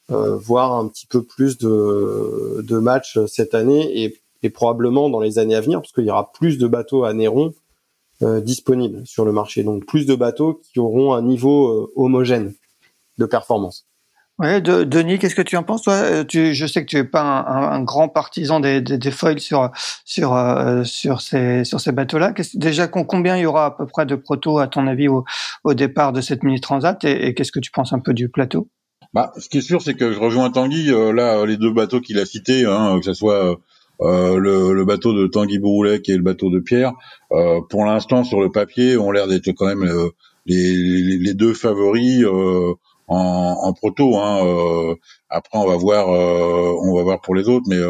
voir un petit peu plus de, de matchs cette année et et probablement dans les années à venir, parce qu'il y aura plus de bateaux à Néron euh, disponibles sur le marché. Donc plus de bateaux qui auront un niveau euh, homogène de performance. Ouais, de, Denis, qu'est-ce que tu en penses toi? Euh, tu, Je sais que tu es pas un, un, grand partisan des, des, des, foils sur sur euh, sur ces sur ces bateaux-là. Déjà, combien il y aura à peu près de protos à ton avis au, au départ de cette mini transat? Et, et qu'est-ce que tu penses un peu du plateau? Bah, ce qui est sûr, c'est que je rejoins Tanguy. là, les deux bateaux qu'il a cités, hein, que ce soit euh, le, le, bateau de Tanguy Bouroulet qui est le bateau de Pierre, euh, pour l'instant sur le papier ont l'air d'être quand même euh, les, les, deux favoris euh, en, en, proto. Hein, euh, après on va voir, on va voir pour les autres, mais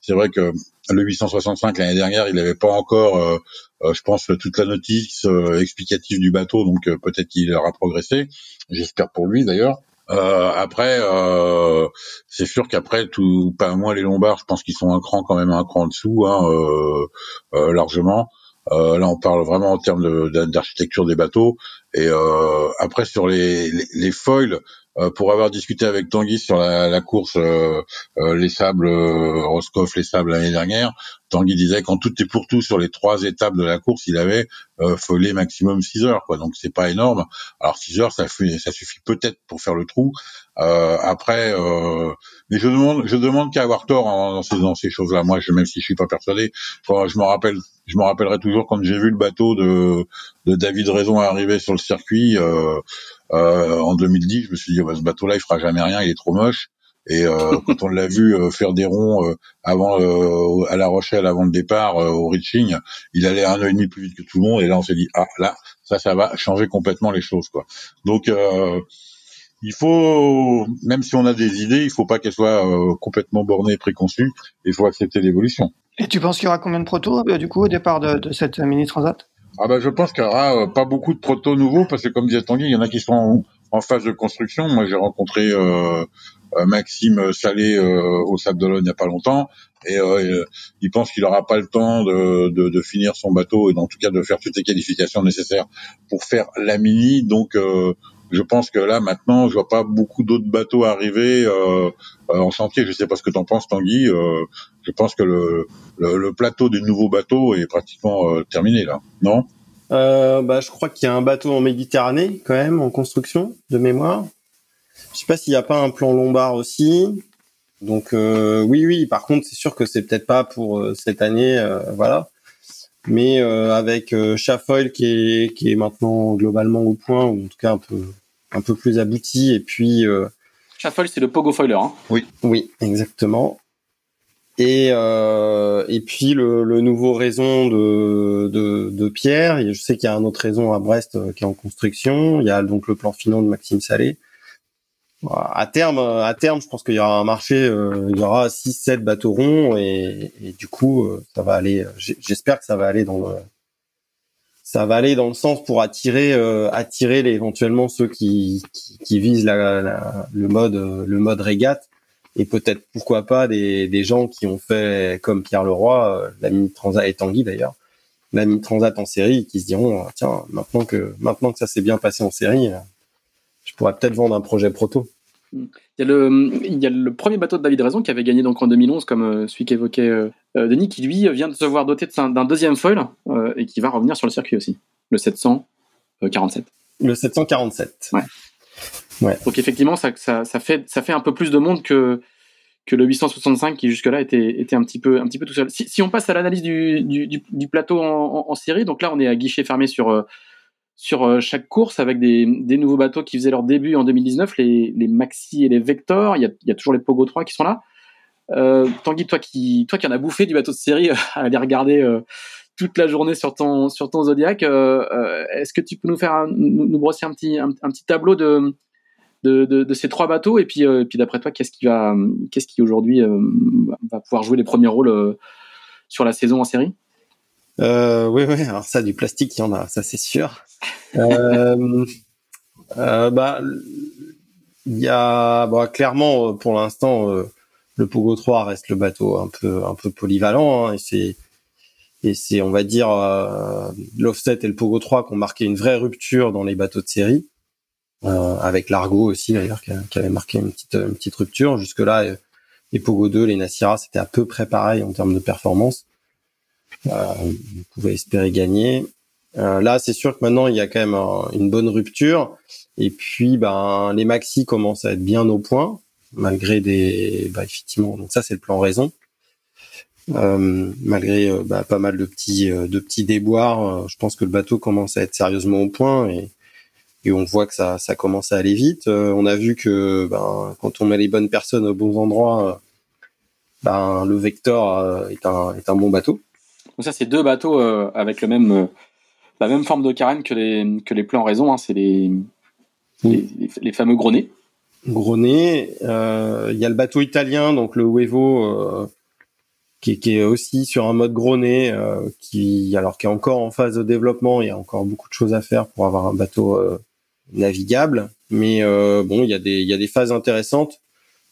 c'est vrai que le 865 l'année dernière, il n'avait pas encore, je pense, toute la notice explicative du bateau, donc peut-être qu'il aura progressé. J'espère pour lui d'ailleurs. Euh, après, euh, c'est sûr qu'après tout, pas moins les Lombards, je pense qu'ils sont un cran quand même un cran en dessous, hein, euh, euh largement. Euh, là, on parle vraiment en termes d'architecture des bateaux. Et euh, après, sur les, les, les foils, pour avoir discuté avec Tanguy sur la, la course, les sables Roscoff, les sables l'année dernière, Tanguy disait quand tout est pour tout sur les trois étapes de la course, il avait euh, folé maximum 6 heures, quoi. Donc c'est pas énorme. Alors 6 heures, ça, suffit peut-être pour faire le trou. Euh, après, euh, mais je demande, je demande qu'à avoir tort dans ces, ces choses-là. Moi, je, même si je suis pas persuadé, je me rappelle, je me rappellerai toujours quand j'ai vu le bateau de, David Raison arriver sur le circuit euh, en 2010. Je me suis dit, bah, ce bateau-là, il fera jamais rien, il est trop moche. Et euh, quand on l'a vu euh, faire des ronds euh, avant euh, à La Rochelle avant le départ au reaching, il allait un œil et demi plus vite que tout le monde. Et là, on s'est dit ah là, ça, ça va changer complètement les choses quoi. Donc il faut, même si on a des idées, il faut pas qu'elles soient complètement bornées et préconçues. Il faut accepter l'évolution. Et tu penses qu'il y aura combien de protos du coup au départ de, de cette mini transat? Ah ben je pense qu'il y aura pas beaucoup de protos nouveaux parce que comme disait Tanguy, il y en a qui sont en, en phase de construction. Moi j'ai rencontré euh, euh, Maxime Salé euh, au Sable d'Olonne il n'y a pas longtemps et euh, il pense qu'il n'aura pas le temps de, de, de, finir son bateau et en tout cas de faire toutes les qualifications nécessaires pour faire la mini. Donc je pense que là maintenant je vois pas beaucoup d'autres bateaux arriver euh, en chantier. Je sais pas ce que tu en penses Tanguy. Euh, je pense que le, le, le, plateau des nouveaux bateaux est pratiquement terminé là, non? Bah, Je crois qu'il y a un bateau en Méditerranée quand même en construction de mémoire. Je sais pas s'il n'y a pas un plan lombard aussi. Donc euh, oui, oui. Par contre, c'est sûr que c'est peut-être pas pour euh, cette année, euh, voilà. Mais avec Chafoil qui est qui est maintenant globalement au point, ou en tout cas un peu un peu plus abouti, et puis Chafoil, c'est le Pogo Foiler. Hein. Oui, oui, exactement. Et et puis le, le nouveau raison de, de, de Pierre. Je sais qu'il y a un autre raison à Brest qui est en construction. Il y a donc le plan finant de Maxime Salé à terme, à terme, je pense qu'il y aura un marché, euh, il y aura 6 7 bateaux ronds et, et du coup, euh, ça va aller j'espère que ça va aller dans le ça va aller dans le sens pour attirer euh, attirer éventuellement ceux qui, qui, qui visent la, la, le mode le mode régate et peut-être pourquoi pas des, des gens qui ont fait comme Pierre Leroy la mini transat et Tanguy d'ailleurs la mini transat en série qui se diront tiens maintenant que maintenant que ça s'est bien passé en série pourrais peut-être vendre un projet proto. Il y, a le, il y a le premier bateau de David Raison qui avait gagné donc en 2011, comme euh, celui qu'évoquait euh, euh, Denis, qui lui vient de se voir doté d'un deuxième foil et qui va revenir sur le circuit aussi, le 747. Le 747. Ouais. ouais. Donc effectivement, ça, ça, ça, fait, ça fait un peu plus de monde que, que le 865 qui jusque-là était, était un, petit peu, un petit peu tout seul. Si, si on passe à l'analyse du, du, du, plateau en, en, série, donc là on est à guichet fermé sur sur euh, chaque course avec des, nouveaux bateaux qui faisaient leur début en 2019, les, Maxi et les Vector. Il y a, toujours les Pogo 3 qui sont là. Euh, Tanguy, toi qui, toi qui en as bouffé du bateau de série à aller regarder euh, toute la journée sur ton, sur ton Zodiac, euh, euh est-ce que tu peux nous faire nous, brosser un petit, un, petit tableau de, de, ces trois bateaux et puis, euh, puis d'après toi, qu'est-ce qui va, qu'est-ce qui aujourd'hui va pouvoir jouer les premiers rôles sur la saison en série? Euh, oui, oui. Alors ça, du plastique, il y en a, ça c'est sûr. euh, euh, bah, il y a, bah, clairement, pour l'instant, euh, le Pogo 3 reste le bateau un peu, un peu polyvalent, hein, et c'est, et c'est, on va dire, euh, l'offset et le Pogo 3 qui ont marqué une vraie rupture dans les bateaux de série, euh, avec l'Argo aussi d'ailleurs qui, qui, avait marqué une petite, une petite rupture. Jusque là, les Pogo 2, les Nasira, c'était à peu près pareil en termes de performance. Euh, vous pouvez espérer gagner. Euh, là, c'est sûr que maintenant, il y a quand même une bonne rupture. Et puis, ben, les maxi commencent à être bien au point, malgré des, bah, effectivement. Donc ça, c'est le plan raison. Euh, malgré euh, bah, pas mal de petits, de petits déboires, je pense que le bateau commence à être sérieusement au point et, et on voit que ça, ça commence à aller vite. on a vu que ben, quand on met les bonnes personnes aux bons endroits, ben, le Vector est un, est un bon bateau. Donc ça, c'est deux bateaux euh, avec le même, euh, la même forme de carène que les, que les plans raison. Hein. c'est les, les, fameux gros nez. Gros nez. Euh, il y a le bateau italien, donc le Wevo, qui, qui, est aussi sur un mode gros nez, qui, alors, qui est encore en phase de développement. Il y a encore beaucoup de choses à faire pour avoir un bateau navigable. Mais bon, il y, a des, il y a des phases intéressantes.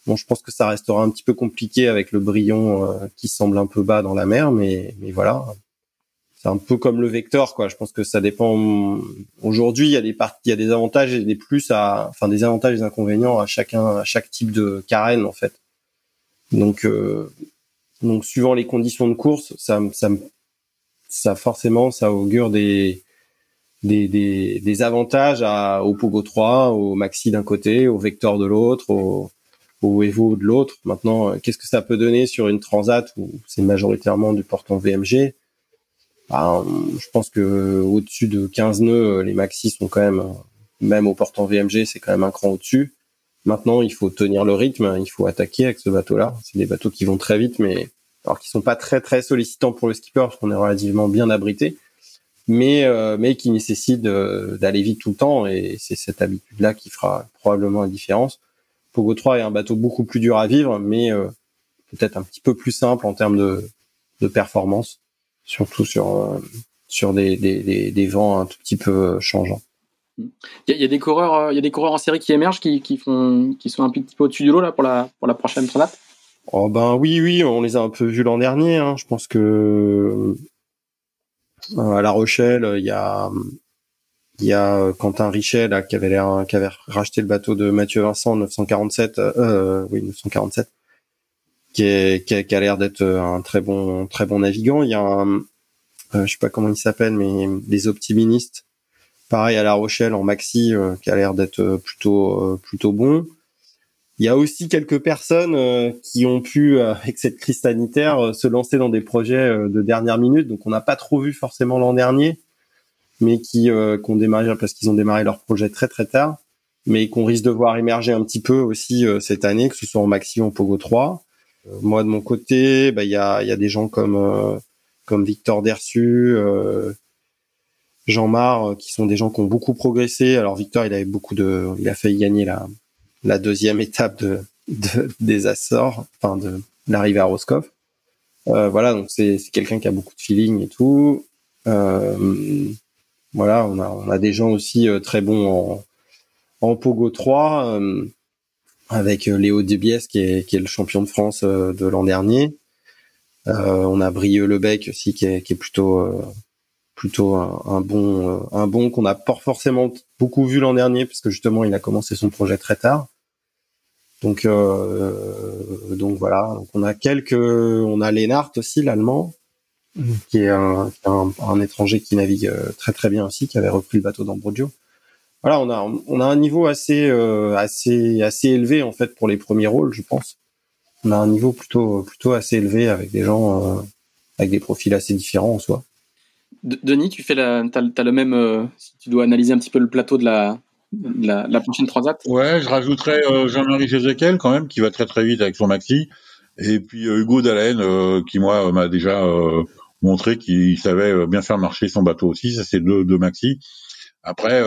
Bon, je pense que ça restera un petit peu compliqué avec le brillon euh, qui semble un peu bas dans la mer, mais, mais voilà. C'est un peu comme le vecteur, quoi. Je pense que ça dépend. Aujourd'hui, il y a des parties, il y a des avantages et des plus à, enfin, des avantages et des inconvénients à chacun, à chaque type de carène, en fait. Donc, euh, Donc suivant les conditions de course, ça, ça, ça forcément, ça augure des des, des, des avantages à, au Pogo 3, au Maxi d'un côté, au Vector de l'autre, au, au Evo de l'autre? Maintenant, euh, qu'est-ce que ça peut donner sur une Transat où c'est majoritairement du portant VMG ben, Je pense que au-dessus de 15 nœuds, les Maxi sont quand même, même au portant VMG, c'est quand même un cran au-dessus. Maintenant, il faut tenir le rythme, il faut attaquer avec ce bateau-là. C'est des bateaux qui vont très vite, mais alors qui sont pas très très sollicitants pour le skipper parce qu'on est relativement bien abrité, mais euh, mais qui nécessitent d'aller vite tout le temps et c'est cette habitude-là qui fera probablement la différence. Pogo 3 est un bateau beaucoup plus dur à vivre, mais euh, peut-être un petit peu plus simple en termes de, de performance, surtout sur euh, sur des, des, des, vents un tout petit peu changeants. Il y, a des coureurs, euh, il y a des coureurs en série qui émergent, qui, qui font, qui sont un petit peu au-dessus du lot là pour la pour la prochaine Tronat. Oh ben oui, oui, on les a un peu vus l'an dernier. Hein. Je pense que à La Rochelle, il y a il y a Quentin Richet qui avait l'air qui avait racheté le bateau de Mathieu Vincent 947, euh, oui 947, qui a, l'air d'être un très bon très bon navigant. Il y a un, euh, je sais pas comment il s'appelle, mais des optimistes Pareil à La Rochelle en maxi euh, qui a l'air d'être euh, plutôt euh, plutôt bon. Il y a aussi quelques personnes qui ont pu, avec cette crise sanitaire, se lancer dans des projets de dernière minute. Donc, on n'a pas trop vu forcément l'an dernier, mais qui, qui ont démarré parce qu'ils ont démarré leur projet très très tard, mais qu'on risque de voir émerger un petit peu aussi cette année, que ce soit en maxi ou en Pogo 3. moi, de mon côté, bah, il y a, y a des gens comme comme Victor Dersu, euh, qui sont des gens qui ont beaucoup progressé. Alors Victor, il avait beaucoup de, il a failli gagner la, la deuxième étape de, des Açores, enfin de l'arrivée à Roscoff. Euh, voilà, donc c'est quelqu'un qui a beaucoup de feeling et tout. Euh, voilà, on a, des gens aussi euh, très bons en, en Pogo 3, euh, avec Léo Debiès qui est, le champion de France de l'an dernier. on a Brieux Lebec aussi qui est, plutôt plutôt un, bon euh, un bon qu'on n'a pas forcément beaucoup vu l'an dernier parce que justement il a commencé son projet très tard. Donc euh, donc voilà, on a quelques on a Lennart aussi l'allemand mmh. qui est un, un, étranger qui navigue euh, très très bien aussi qui avait repris le bateau d'Ambrogio. Voilà, on a on a un niveau assez assez assez élevé en fait pour les premiers rôles, je pense. On a un niveau plutôt plutôt assez élevé avec des gens avec des profils assez différents en soi. Denis, tu fais la, as, le même, euh, si tu dois analyser un petit peu le plateau de la, la, prochaine Transat. Ouais, je rajouterais euh, Jean-Marie Jézéquel quand même, qui va très très vite avec son maxi, et puis euh, Hugo Dallène, qui moi m'a déjà montré qu'il savait bien faire marcher son bateau aussi. Ça c'est deux, deux maxi. Après,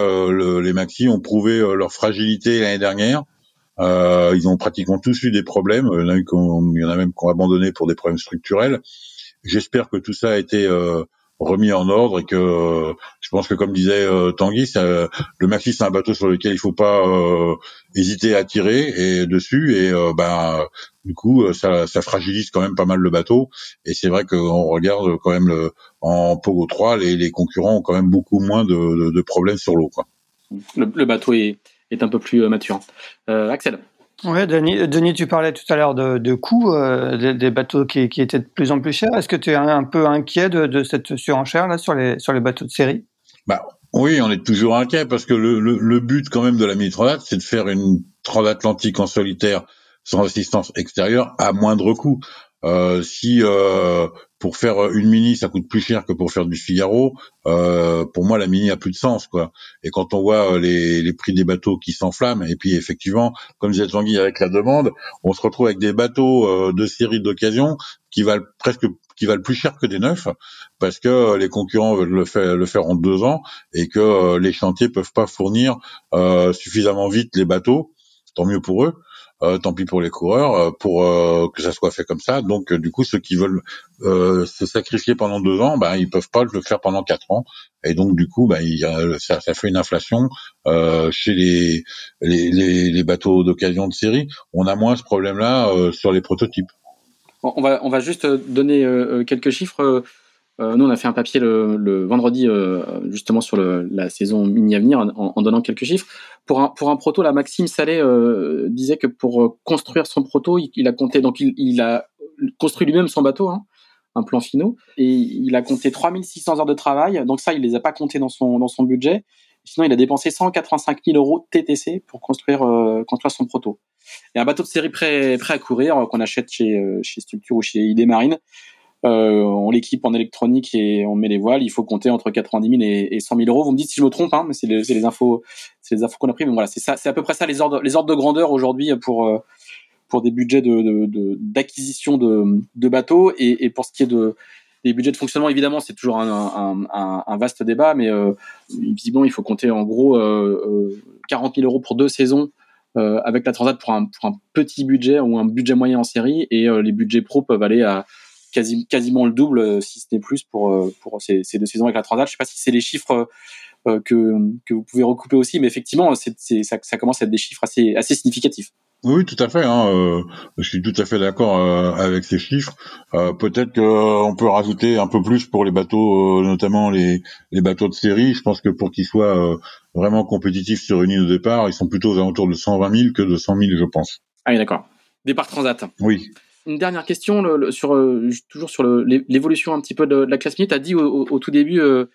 les maxi ont prouvé leur fragilité l'année dernière. ils ont pratiquement tous eu des problèmes. Il y en a, il y en a même qui ont abandonné pour des problèmes structurels. J'espère que tout ça a été remis en ordre et que euh, je pense que comme disait euh, Tanguy, ça, le Maxi c'est un bateau sur lequel il faut pas euh, hésiter à tirer et dessus et ben du coup ça, ça, fragilise quand même pas mal le bateau et c'est vrai qu'on regarde quand même le, en Pogo 3 les, les, concurrents ont quand même beaucoup moins de, de, de problèmes sur l'eau quoi. Le, le, bateau est, est un peu plus mature. Axel. Oui, Denis, tu parlais tout à l'heure de, de coûts euh, des, bateaux qui, étaient de plus en plus chers. Est-ce que tu es un, peu inquiet de, cette surenchère là sur les bateaux de série? Bah oui, on est toujours inquiet parce que le, but quand même de la mini c'est de faire une transatlantique en solitaire sans assistance extérieure à moindre coût. Euh, si euh, pour faire une mini ça coûte plus cher que pour faire du Figaro, euh, pour moi la mini a plus de sens quoi. Et quand on voit euh, les, prix des bateaux qui s'enflamment, et puis effectivement, comme disait Tanguy avec la demande, on se retrouve avec des bateaux euh, de série d'occasion qui valent presque qui valent plus cher que des neufs parce que les concurrents veulent le faire, le faire en deux ans et que les chantiers peuvent pas fournir suffisamment vite les bateaux. Tant mieux pour eux. Euh, tant pis pour les coureurs, euh, pour euh, que ça soit fait comme ça. Donc du coup, ceux qui veulent se sacrifier pendant deux ans, ben ils peuvent pas le faire pendant quatre ans. Et donc du coup, ben, il, ça, ça, fait une inflation chez les, les, les, les bateaux d'occasion de série. On a moins ce problème-là sur les prototypes. On va, on va juste donner quelques chiffres. Euh, nous, on a fait un papier le, vendredi euh, justement sur la saison mini à venir en, donnant quelques chiffres. Pour un, pour un proto, la Maxime Salé euh, disait que pour construire son proto, il, a compté, donc il, a construit lui-même son bateau, hein, un plan finaux, et il a compté 3600 heures de travail. Donc ça, il les a pas comptés dans son dans son budget. Sinon, il a dépensé 185 000 euros TTC pour construire construire son proto. Et un bateau de série prêt prêt à courir qu'on achète chez chez Structure ou chez ID Marine. Euh, on l'équipe en électronique et on met les voiles. Il faut compter entre 90 000 et, et 100 000 euros. Vous me dites si je me trompe, hein, mais c'est les, infos, c'est les infos qu'on a pris. Mais voilà, c'est ça, c'est à peu près ça les ordres, les ordres de grandeur aujourd'hui pour euh, pour des budgets de d'acquisition de, bateaux et, pour ce qui est de des budgets de fonctionnement, évidemment, c'est toujours un, vaste débat, mais euh, visiblement, il faut compter en gros euh, 40 000 euros pour deux saisons avec la Transat pour un, pour un petit budget ou un budget moyen en série, et les budgets pro peuvent aller à quasi, quasiment le double, euh, si ce n'est plus, pour, euh, pour ces, ces, deux saisons avec la Transat. Je sais pas si c'est les chiffres euh, que, que vous pouvez recouper aussi, mais effectivement, c'est, c'est, ça, ça commence à être des chiffres assez, assez significatifs. Oui, tout à fait. Hein, euh, je suis tout à fait d'accord euh, avec ces chiffres. Euh, peut-être qu'on peut rajouter un peu plus pour les bateaux, notamment les, les bateaux de série. Je pense que pour qu'ils soient vraiment compétitifs sur une île de départ, ils sont plutôt aux alentours de 120 000 que de 100 000, je pense. Ah oui, d'accord. Départ Transat. Oui une dernière question sur euh, toujours sur l'évolution un petit peu de, la classe minute. Tu as dit au, tout début, euh,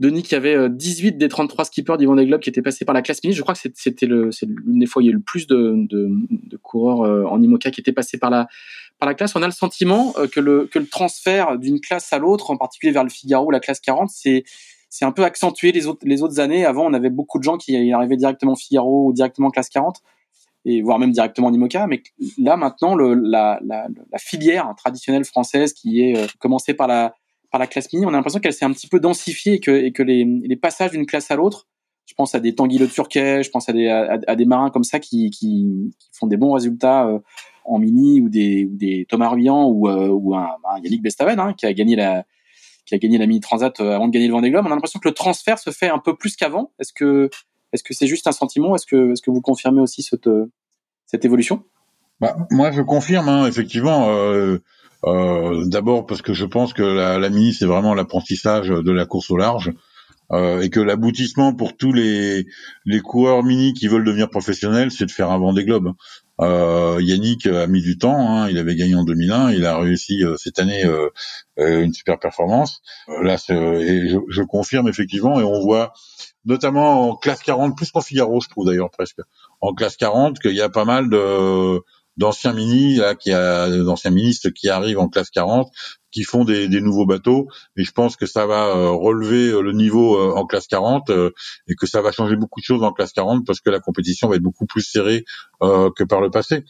Denis, qu'il y avait 18 euh, des 33 skippers d'Yvon des Globes qui étaient passés par la classe minute. Je crois que c'était l'une des fois où il y a eu le plus de, coureurs en IMOCA qui étaient passés par la, par la classe. On a le sentiment que, le, transfert d'une classe à l'autre, en particulier vers le Figaro, la classe 40, c'est c'est un peu accentué les autres, les autres années. Avant, on avait beaucoup de gens qui arrivaient directement Figaro ou directement classe 40 et voire même directement en IMOCA. Mais là, maintenant, la, filière traditionnelle française qui est euh, commencée par la, par la classe mini, on a l'impression qu'elle s'est un petit peu densifiée et que, les, passages d'une classe à l'autre, je pense à des Tanguy Turquet, je pense à des, à, des marins comme ça qui, qui, font des bons résultats euh, en mini ou des, ou des Thomas Ruyant ou, euh, ou un, un, Yannick Bestaven hein, qui a gagné la qui a gagné la mini transat avant de gagner le Vendée Globe. On a l'impression que le transfert se fait un peu plus qu'avant. Est-ce que est-ce que c'est juste un sentiment? Est-ce que, est-ce que vous confirmez aussi cette, cette évolution? Bah, Moi, je confirme, hein, effectivement. Euh, euh, D'abord parce que je pense que la, la mini, c'est vraiment l'apprentissage de la course au large. Euh, et que l'aboutissement pour tous les, les coureurs mini qui veulent devenir professionnels, c'est de faire un Vendée Globe. Euh, Yannick a mis du temps, hein, il avait gagné en 2001, il a réussi euh, cette année euh, euh une super performance. là, et je, je, confirme effectivement, et on voit notamment en classe 40, plus qu'en Figaro, je trouve d'ailleurs presque, en classe 40, qu'il y a pas mal de d'anciens mini là qui a d'anciens ministres qui arrivent en classe 40 qui font des, des, nouveaux bateaux et je pense que ça va euh, relever euh, le niveau euh, en classe 40 et que ça va changer beaucoup de choses en classe 40 parce que la compétition va être beaucoup plus serrée que par le passé.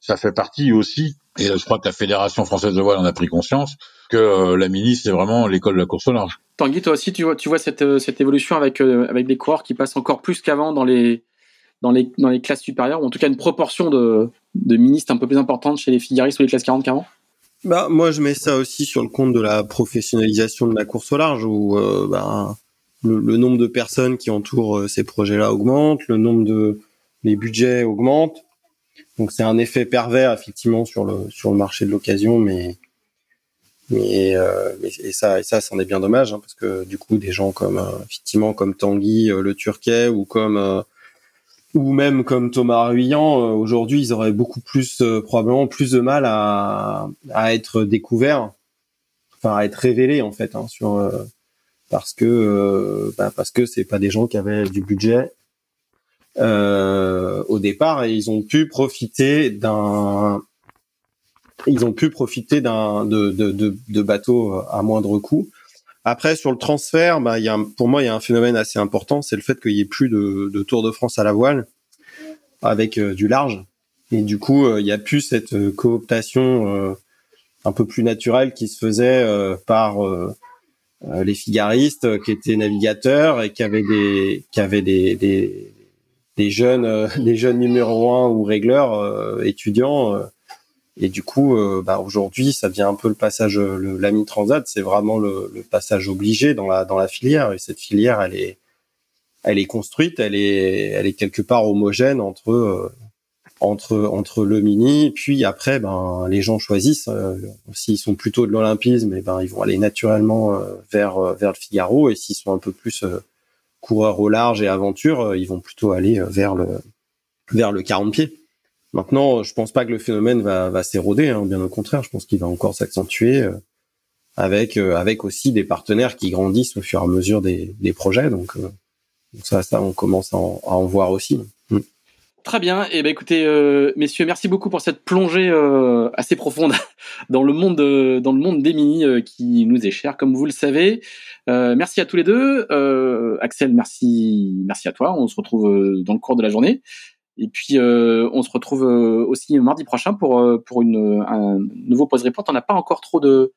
Ça fait partie aussi et je crois que la Fédération française de voile en a pris conscience que la mini c'est vraiment l'école de la course au large. Tanguy, toi aussi tu vois tu vois cette cette évolution avec avec des coureurs qui passent encore plus qu'avant dans les dans les, dans les classes supérieures, ou en tout cas une proportion de, de ministres un peu plus importante chez les figaristes ou les classes 40 qu'avant? Bah, Moi, je mets ça aussi sur le compte de la professionnalisation de la course au large, où euh, bah, le, le, nombre de personnes qui entourent euh, ces projets-là augmente, le nombre de les budgets augmente. Donc c'est un effet pervers effectivement sur le sur le marché de l'occasion, mais mais, euh, et ça et ça c'en est bien dommage hein, parce que du coup des gens comme euh, effectivement comme Tanguy euh, le Turquet ou comme euh, ou même comme Thomas Ruyant, euh, aujourd'hui, ils auraient beaucoup plus, probablement plus de mal à, à être découverts, enfin à être révélés en fait, hein, sur parce que bah, parce que c'est pas des gens qui avaient du budget au départ et ils ont pu profiter d'un ils ont pu profiter d'un de, de, de, de bateaux à moindre coût après, sur le transfert, bah, y a pour moi, il y a un phénomène assez important, c'est le fait qu'il y ait plus de, de, Tour de France à la voile avec euh, du large. Et du coup, euh, il y a plus cette euh, cooptation un peu plus naturelle qui se faisait par les figaristes qui étaient navigateurs et qui avaient des qui avaient des, des, des jeunes des jeunes numéro un ou régleurs étudiants et du coup, euh, bah, aujourd'hui, ça devient un peu le passage, le l'ami transat, c'est vraiment le, le, passage obligé dans la dans la filière. Et cette filière, elle est elle est construite, elle est elle est quelque part homogène entre euh, entre entre le mini, puis après, ben les gens choisissent. Euh, s'ils sont plutôt de l'olympisme, eh ben ils vont aller naturellement euh, vers euh, vers le Figaro, et s'ils sont un peu plus coureurs au large et aventure, ils vont plutôt aller vers le vers le 40 pieds. Maintenant, je pense pas que le phénomène va, va s'éroder, hein, bien au contraire, je pense qu'il va encore s'accentuer euh, avec euh, avec aussi des partenaires qui grandissent au fur et à mesure des, des projets. Donc, euh, ça, ça, on commence à en, à en voir aussi. Mm. Très bien. Et eh ben écoutez, euh, messieurs, merci beaucoup pour cette plongée euh, assez profonde dans le monde dans le monde des mini qui nous est cher, comme vous le savez. merci à tous les deux. Axel, merci, merci à toi. On se retrouve dans le cours de la journée. Et puis, euh, on se retrouve euh, aussi mardi prochain pour, euh, pour une, un nouveau pause report. On n'a pas encore trop de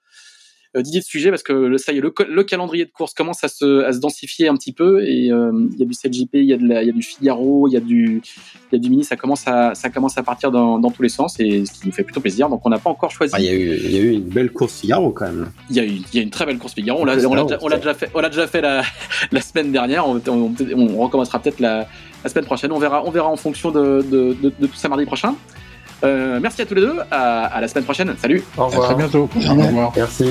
d'idées de sujet parce que ça y est, le, le, calendrier de course commence à se, à se densifier un petit peu et il y a du CLJP, il y a de la, il y a du Figaro, il y a du, y a du mini, ça commence à, ça commence à partir dans, dans tous les sens et ce qui nous fait plutôt plaisir. Donc on n'a pas encore choisi. Ah, il y a eu, il y a eu une belle course Figaro quand même. Il y a eu, y a une très belle course Figaro. On l'a, l'a déjà fait, on l'a déjà fait la, la semaine dernière. On, on, on recommencera peut-être la, la semaine prochaine. On verra, on verra en fonction de, de, de, de tout ça mardi prochain. Euh, merci à tous les deux. À, à la semaine prochaine. Salut. Au revoir. À très bientôt. Au revoir. Merci.